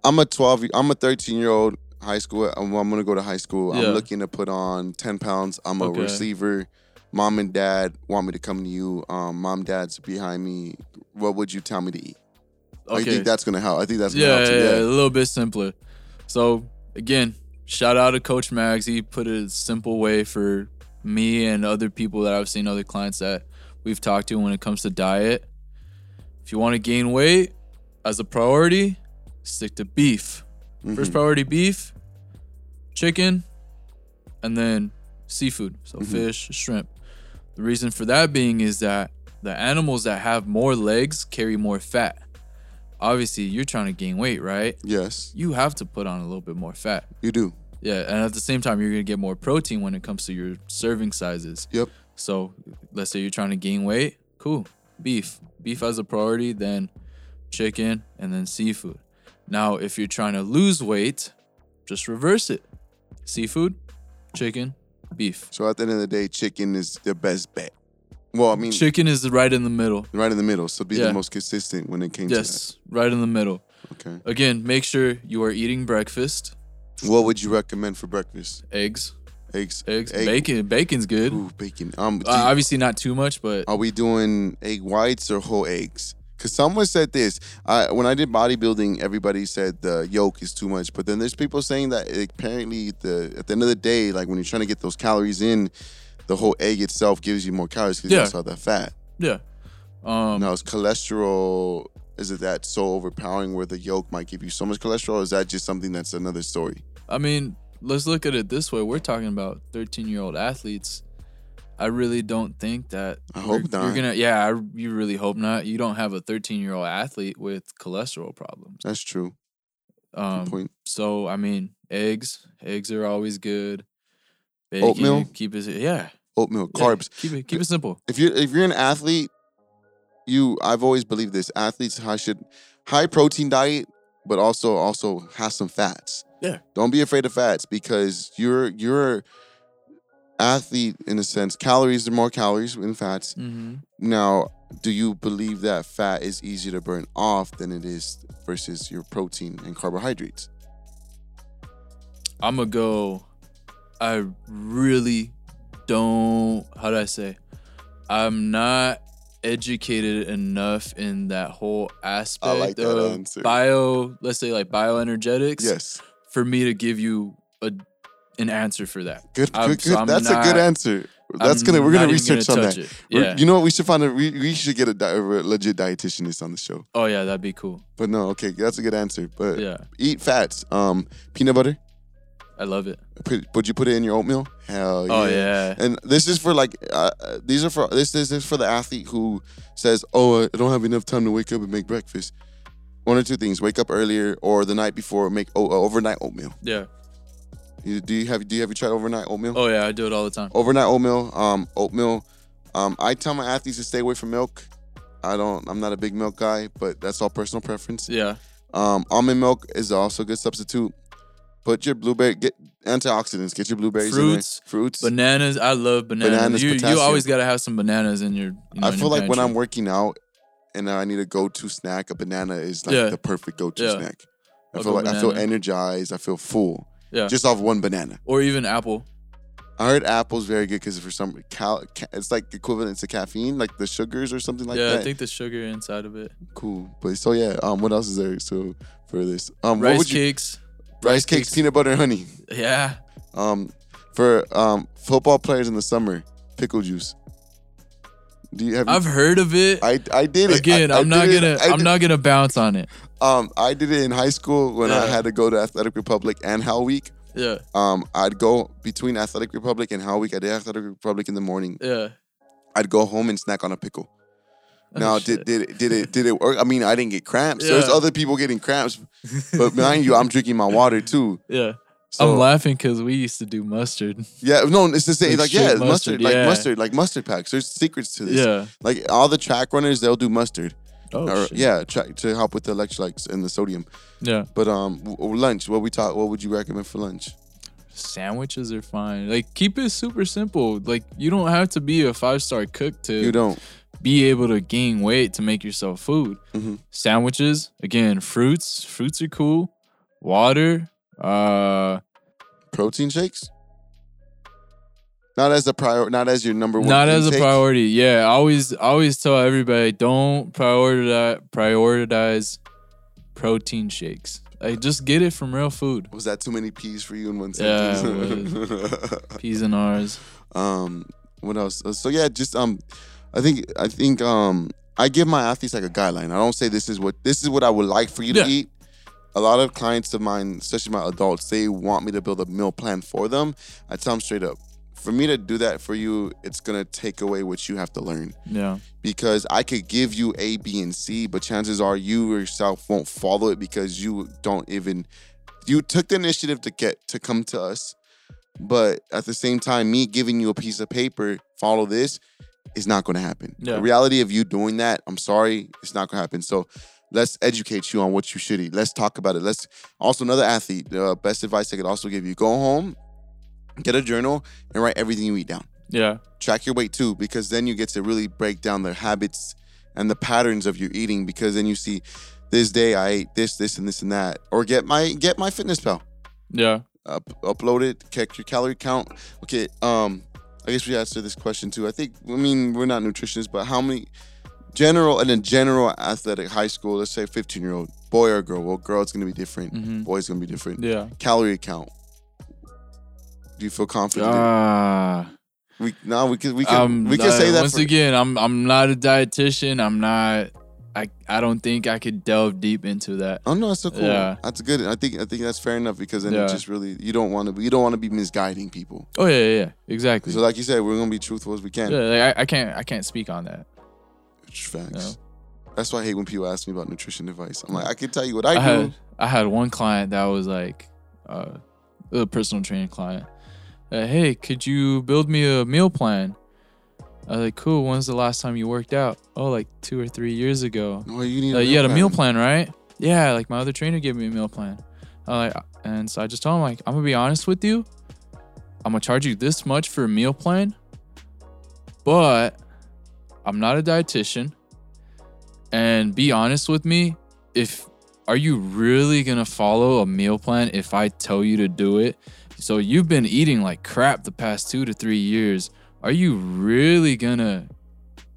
I'm a 12. I'm a 13 year old high school. I'm, I'm gonna go to high school. Yeah. I'm looking to put on 10 pounds. I'm a Okay. receiver. Mom and dad want me to come to you. Um, mom, dad's behind me. What would you tell me to eat? Okay. I think that's gonna help. I think that's gonna yeah, help too. yeah, Yeah. a little bit simpler. So again, shout out to Coach Mags. He put it a simple way for me and other people that I've seen, other clients that we've talked to when it comes to diet. If you want to gain weight as a priority, stick to beef. First Mhm. priority beef, chicken, and then seafood. So Mhm. fish, shrimp. The reason for that being is that the animals that have more legs carry more fat. Obviously, you're trying to gain weight, right? Yes, You have to put on a little bit more fat. you do. Yeah, and at the same time, you're gonna get more protein when it comes to your serving sizes. Yep. So let's say you're trying to gain weight, cool. Beef. Beef as a priority, then chicken, and then seafood. Now, if you're trying to lose weight, just reverse it. Seafood, chicken, beef. So at the end of the day, chicken is the best bet. Well, I mean, Chicken is right in the middle. right in the middle. So be Yeah. the most consistent when it came to it. Yes, right in the middle. Okay. Again, make sure you are eating breakfast, What would you recommend for breakfast? eggs, Eggs. eggs, Egg- bacon. Bacon's good. Ooh, bacon. Um, do Uh, obviously not too much, but are we doing egg whites or whole eggs? Because someone said this. I, when I did bodybuilding, everybody said the yolk is too much. But then there's people saying that apparently the at the end of the day, like when you're trying to get those calories in, the whole egg itself gives you more calories because Yeah. also have that fat. yeah. Um, now, is cholesterol is it that so overpowering where the yolk might give you so much cholesterol? Or is that just something that's another story? I mean, let's look at it this way. We're talking about 13 year old athletes. I really don't think that. I hope not. You're gonna, yeah, I, you really hope not. You don't have a 13 year old athlete with cholesterol problems. That's true. Um, point. so I mean, eggs, eggs are always good. Bacon, Oatmeal? keep it, yeah, Oatmeal, yeah, carbs. keep it, keep it simple. if you're if you're an athlete, you I've always believed this. Athletes high should high protein diet, but also also have some fats. Yeah. Don't be afraid of fats because you're you're athlete in a sense. Calories are more calories than fats. hmm Now, do you believe that fat is easier to burn off than it is versus your protein and carbohydrates? I'm gonna go. I really don't. How do I say? I'm not educated enough in that whole aspect like that of answer. bio. Let's say like bioenergetics. Yes. For me to give you a an answer for that. Good, I'm- good, so good. I'm That's a good answer. That's I'm gonna we're gonna not research on that. Yeah. You know what? We should find a we, we should get a, di- a legit dietitianist on the show. oh yeah, that'd be cool. But no, okay, that's a good answer. But Yeah, eat fats. Um, peanut butter. I love it. Put, would you put it in your oatmeal? Hell yeah. Oh yeah. And this is for like uh, uh, these are for this, this is for the athlete who says, "Oh, I don't have enough time to wake up and make breakfast." One or two things: wake up earlier, or the night before, make o- uh, overnight oatmeal. Yeah. You, do you have do you have you tried overnight oatmeal? Oh yeah, I do it all the time. overnight oatmeal. Um, oatmeal. Um, I tell my athletes to stay away from milk. I don't. I'm not a big milk guy, but that's all personal preference. Yeah. Um, almond milk is also a good substitute. Put your blueberry. Get antioxidants. Get your blueberries. Fruits, fruits. Bananas. I love bananas. Bananas, you, you always gotta have some bananas in your. You know, I in feel your like when I'm working out and I need a go-to snack, a banana is like Yeah. the perfect go-to Yeah. snack. I I'll feel like I feel energized. I feel full. Yeah. Just off one banana. or even apple. I heard apple's very good because for some cal, ca- it's like equivalent to caffeine, like the sugars or something like yeah, that. Yeah, I think the sugar inside of it. cool. But so yeah, um, what else is there? So for this, um, what Rice you cakes. Rice cakes, peanut butter, and honey. Yeah. Um, for um football players in the summer, pickle juice. Do you have? I've heard of it. I I did it Again, I, I'm not gonna it. I'm did- not gonna bounce on it. Um, I did it in high school when I had to go to Athletic Republic and Hell Week. Yeah. Um, I'd go between Athletic Republic and Hell Week. I did Athletic Republic in the morning. Yeah. I'd go home and snack on a pickle. Oh, Now, shit. did did it, did it did it work? I mean, I didn't get cramps. There's other people getting cramps, but mind you, I'm drinking my water too. Yeah. So I'm laughing because we used to do mustard. yeah, no, it's the same. Like Like, yeah, straight mustard, mustard, like mustard, like mustard packs. There's secrets to this. Yeah. Like all the track runners, they'll do mustard. Oh Or- shit. yeah, tra- to help with the electrolytes and the sodium. Yeah. But um, w- w- lunch. What we talk? What would you recommend for lunch? Sandwiches are fine. Like keep it super simple. Like you don't have to be a five star cook to You don't. Be able to gain weight to make yourself food. Mhm. Sandwiches, again, fruits. Fruits are cool. Water. Uh Protein shakes. Not as a prior. Not as your number one. not as a priority. Yeah. I always I always tell everybody don't prioritize prioritize protein shakes. Like just get it from real food. Was that too many P's for you in one Yeah, sentence? P's and R's. um, what else? So yeah, just um, I think I think um, I give my athletes like a guideline. I don't say this is what this is what I would like for you to eat. A lot of clients of mine, especially my adults, they want me to build a meal plan for them. I tell them straight up, for me to do that for you, it's gonna take away what you have to learn. Yeah. because I could give you A, B, and C, but chances are you yourself won't follow it because you don't even you took the initiative to get to come to us. But at the same time, me giving you a piece of paper, follow this, is not gonna happen. Yeah. The reality of you doing that, I'm sorry, it's not gonna happen. So let's educate you on what you should eat. Let's talk about it. Let's also another athlete, uh, best advice I could also give you: go home, get a journal, and write everything you eat down Yeah. track your weight too because then you get to really break down the habits and the patterns of your eating because then you see this day I ate this this and this and that or get my get MyFitnessPal Yeah. up, upload it check your calorie count okay um I guess we answer this question too I think I mean we're not nutritionists but how many general in a general athletic high school let's say 15 year old boy or girl well girl it's gonna be different Mhm. boy's gonna be different Yeah. calorie count do you feel confident Ah. we no we can we can um, we can say uh, that once for, again. I'm I'm not a dietitian. I'm not. I I don't think I could delve deep into that. Oh no, that's so cool. Yeah. That's good. I think I think that's fair enough because then Yeah. it just really you don't want to you don't want to be misguiding people. Oh yeah, yeah, yeah. exactly. So like you said, we're gonna be truthful as we can. yeah, like, I, I can't I can't speak on that. It's Facts. No. That's why I hate when people ask me about nutrition advice. I'm like, I can tell you what I, I do. had I had one client that was like uh, a personal training client. Uh, hey, could you build me a meal plan? I was like, cool. When's the last time you worked out? Oh, like two or three years ago. no, you need. Uh, you had a meal plan, right? Yeah, like my other trainer gave me a meal plan. Like, and so I just told him like, I'm gonna be honest with you. I'm gonna charge you this much for a meal plan, but I'm not a dietitian. And be honest with me, if are you really gonna follow a meal plan if I tell you to do it? So you've been eating like crap the past two to three years. Are you really gonna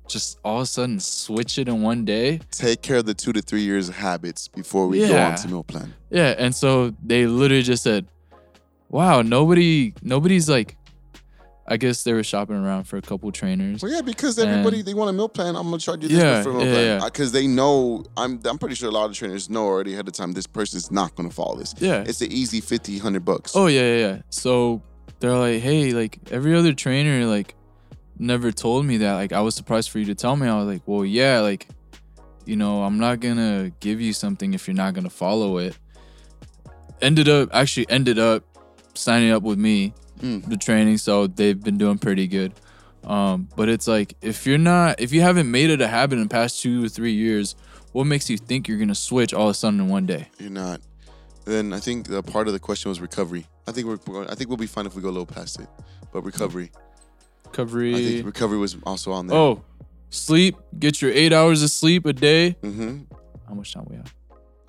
just all of a sudden switch it in one day? Take care of the two to three years of habits before we go on to meal plan. Yeah, and so they literally just said, "Wow, nobody, nobody's like." I guess they were shopping around for a couple trainers. Well, yeah, because everybody they want a meal plan. I'm gonna charge you this Yeah, for a meal yeah, plan yeah. Uh, because they know. I'm I'm pretty sure a lot of trainers know already ahead of time this person's not gonna follow this. Yeah. It's an easy 50, 100 bucks. Oh yeah, yeah, yeah. So they're like, "Hey, like every other trainer, like never told me that. Like I was surprised for you to tell me." I was like, "Well, yeah, like you know, I'm not gonna give you something if you're not gonna follow it." Ended up actually ended up signing up with me Mm. the training, so they've been doing pretty good. Um, but it's like if you're not, if you haven't made it a habit in the past two or three years, what makes you think you're gonna switch all of a sudden in one day? You're not. then I think the part of the question was recovery. I think we're, I think we'll be fine if we go a little past it. But recovery, I Recovery. think recovery was also on there. Oh, sleep. Get your eight hours of sleep a day. hmm How much time we have?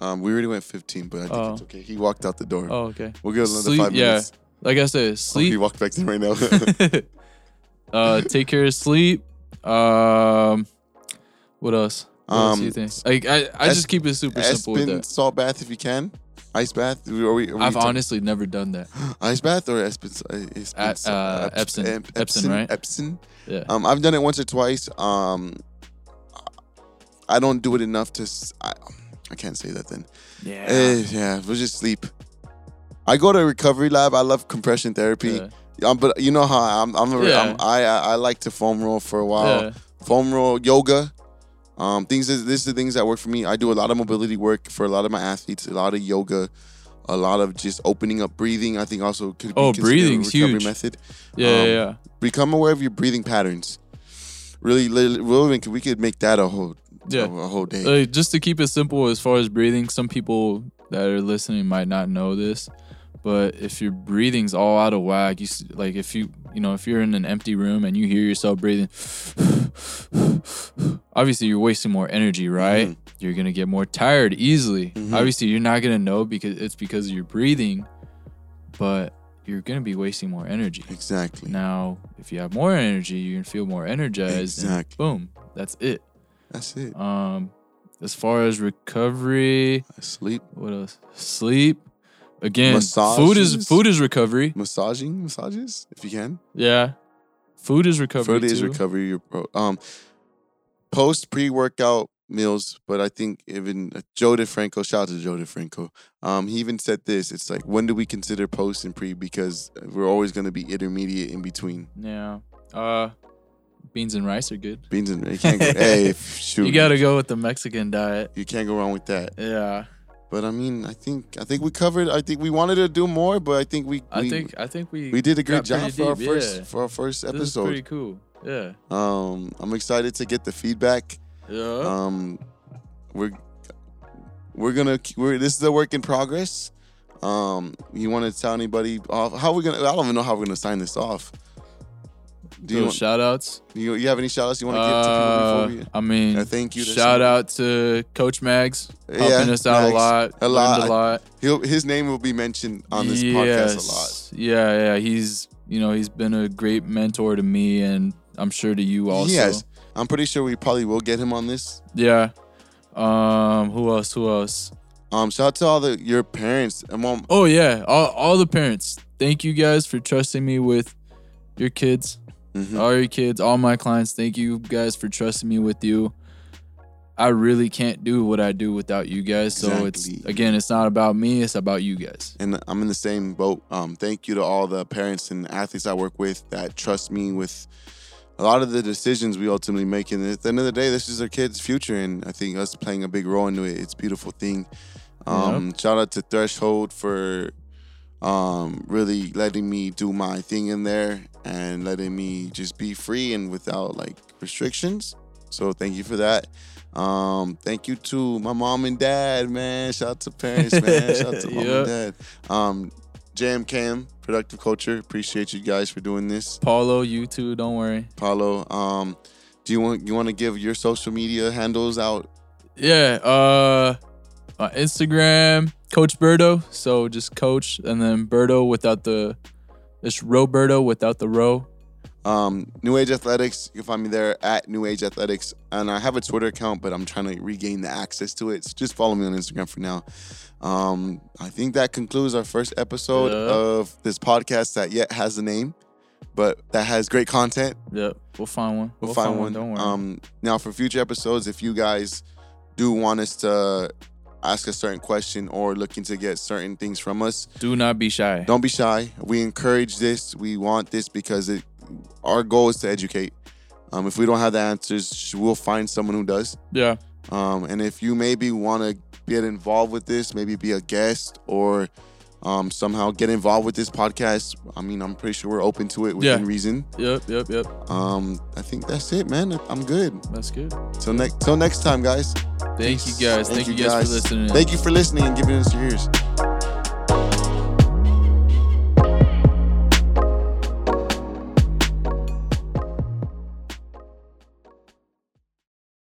Um, we already went 15, but I think Oh. it's okay. He walked out the door. Oh, okay. We'll give another Sleep, five yeah. minutes. Like I said, Oh, he sleep. walked back in right now. uh, take care of sleep. Um, what else? What else do you Um, think? Like I, I Es- just keep it super simple with Espen salt bath if you can. Ice bath. Are we, are we I've talking- honestly never done that. ice bath or uh, At, uh, Eps- Epsom. Epsom, right? Epsom. Yeah. Um, I've done it once or twice. Um, I don't do it enough to. s- I, I can't say that then. yeah. Eh, yeah, we'll just sleep. I go to a recovery lab. I love compression therapy. Um, but you know how I'm. I'm, a, Yeah. I'm I, I I like to foam roll for a while. Yeah. Foam roll, yoga. Um, things. Is, this is the things that work for me. I do a lot of mobility work for a lot of my athletes. A lot of yoga. A lot of just opening up breathing. I think also could be Oh, breathing's recovery huge. method. Yeah, Um, yeah, yeah. Become aware of your breathing patterns. Really, really, we could make that a whole, Yeah. a, a whole day. Like, just to keep it simple as far as breathing, some people that are listening might not know this, but if your breathing's all out of whack, you like if you you know if you're in an empty room and you hear yourself breathing, obviously you're wasting more energy, right? Mhm. You're gonna get more tired easily. Mhm. Obviously, you're not gonna know because it's because of your breathing, but you're gonna be wasting more energy. exactly. Now, if you have more energy, you're gonna feel more energized. Exactly. boom, that's it. That's it. Um, as far as recovery, Sleep, what else? Sleep. Again, food is food is recovery. massaging, massages if you can. Yeah, food is recovery Food is too. recovery. Your pro- um, post pre workout meals, but I think even uh, Joe DeFranco, shout out to Joe DeFranco. Um, he even said this. It's like when do we consider post and pre because we're always going to be intermediate in between. Yeah. Uh, beans and rice are good. Beans and you can't go. hey, shoot, You gotta go with the Mexican diet. You can't go wrong with that. Yeah, But I mean, I think I think we covered. I think we wanted to do more, but I think we I we, think I think we we did a great job for our deep, first yeah. for our first episode. This is pretty cool. Yeah. Um, I'm excited to get the feedback. Yeah. Um, we're we're gonna we're this is a work in progress. Um, you want to tell anybody off? How we gonna? I don't even know how we're gonna sign this off. Do you want, shout outs. you, you have any shout outs you want to give to people before we? I mean, Uh, thank you Shout out to Coach Mags helping Yeah, us out Mags. a lot. A lot. A lot. He'll, his name will be mentioned on this podcast a lot. Yeah, yeah. He's you know he's been a great mentor to me, and I'm sure to you also. Yes, I'm pretty sure we probably will get him on this. Yeah. Um. Who else? Who else? Um, shout out to all the your parents and mom. Oh yeah. All all the parents. Thank you guys for trusting me with your kids. Mhm. All your kids. All my clients. Thank you guys for trusting me with you. I really can't do what I do without you guys. So it's again, it's not about me. It's about you guys. and I'm in the same boat. Um, thank you to all the parents and athletes I work with that trust me with a lot of the decisions we ultimately make. And at the end of the day, this is their kids' future, and I think us playing a big role into it. It's a beautiful thing. Um, Shout out to Threshold for um, really letting me do my thing in there and letting me just be free and without like restrictions. So thank you for that. Um, thank you to my mom and dad, man. Shout out to parents, man. Shout out to mom Yep. and dad. Um, Jam Cam, Productive Culture. Appreciate you guys for doing this. Paulo, you too. Don't worry. Paulo, um, do you want you want to give your social media handles out? Yeah, uh on Instagram, Coach Berto. So just coach and then Berto without the it's Roberto without the row. Um, New Age Athletics, you can find me there at New Age Athletics. And I have a Twitter account, but I'm trying to regain the access to it. So just follow me on Instagram for now. Um, I think that concludes our first episode Yeah. of this podcast that yet has a name, but that has great content. Yep, we'll find one. We'll, find, one. Don't worry. Um, now for future episodes, if you guys do want us to ask a certain question or looking to get certain things from us, Do not be shy. don't be shy. We encourage this. We want this because it, our goal is to educate. Um, if we don't have the answers, we'll find someone who does. Yeah. Um, and if you maybe want to get involved with this, maybe be a guest or um, somehow get involved with this podcast, I mean, I'm pretty sure we're open to it within Yeah. reason. Yep, yep, yep. Um, I think that's it, man. I'm good. That's good. Till next, till next time, guys. Thank you guys. Thank, you guys, for listening. Thank you for listening and giving us your ears.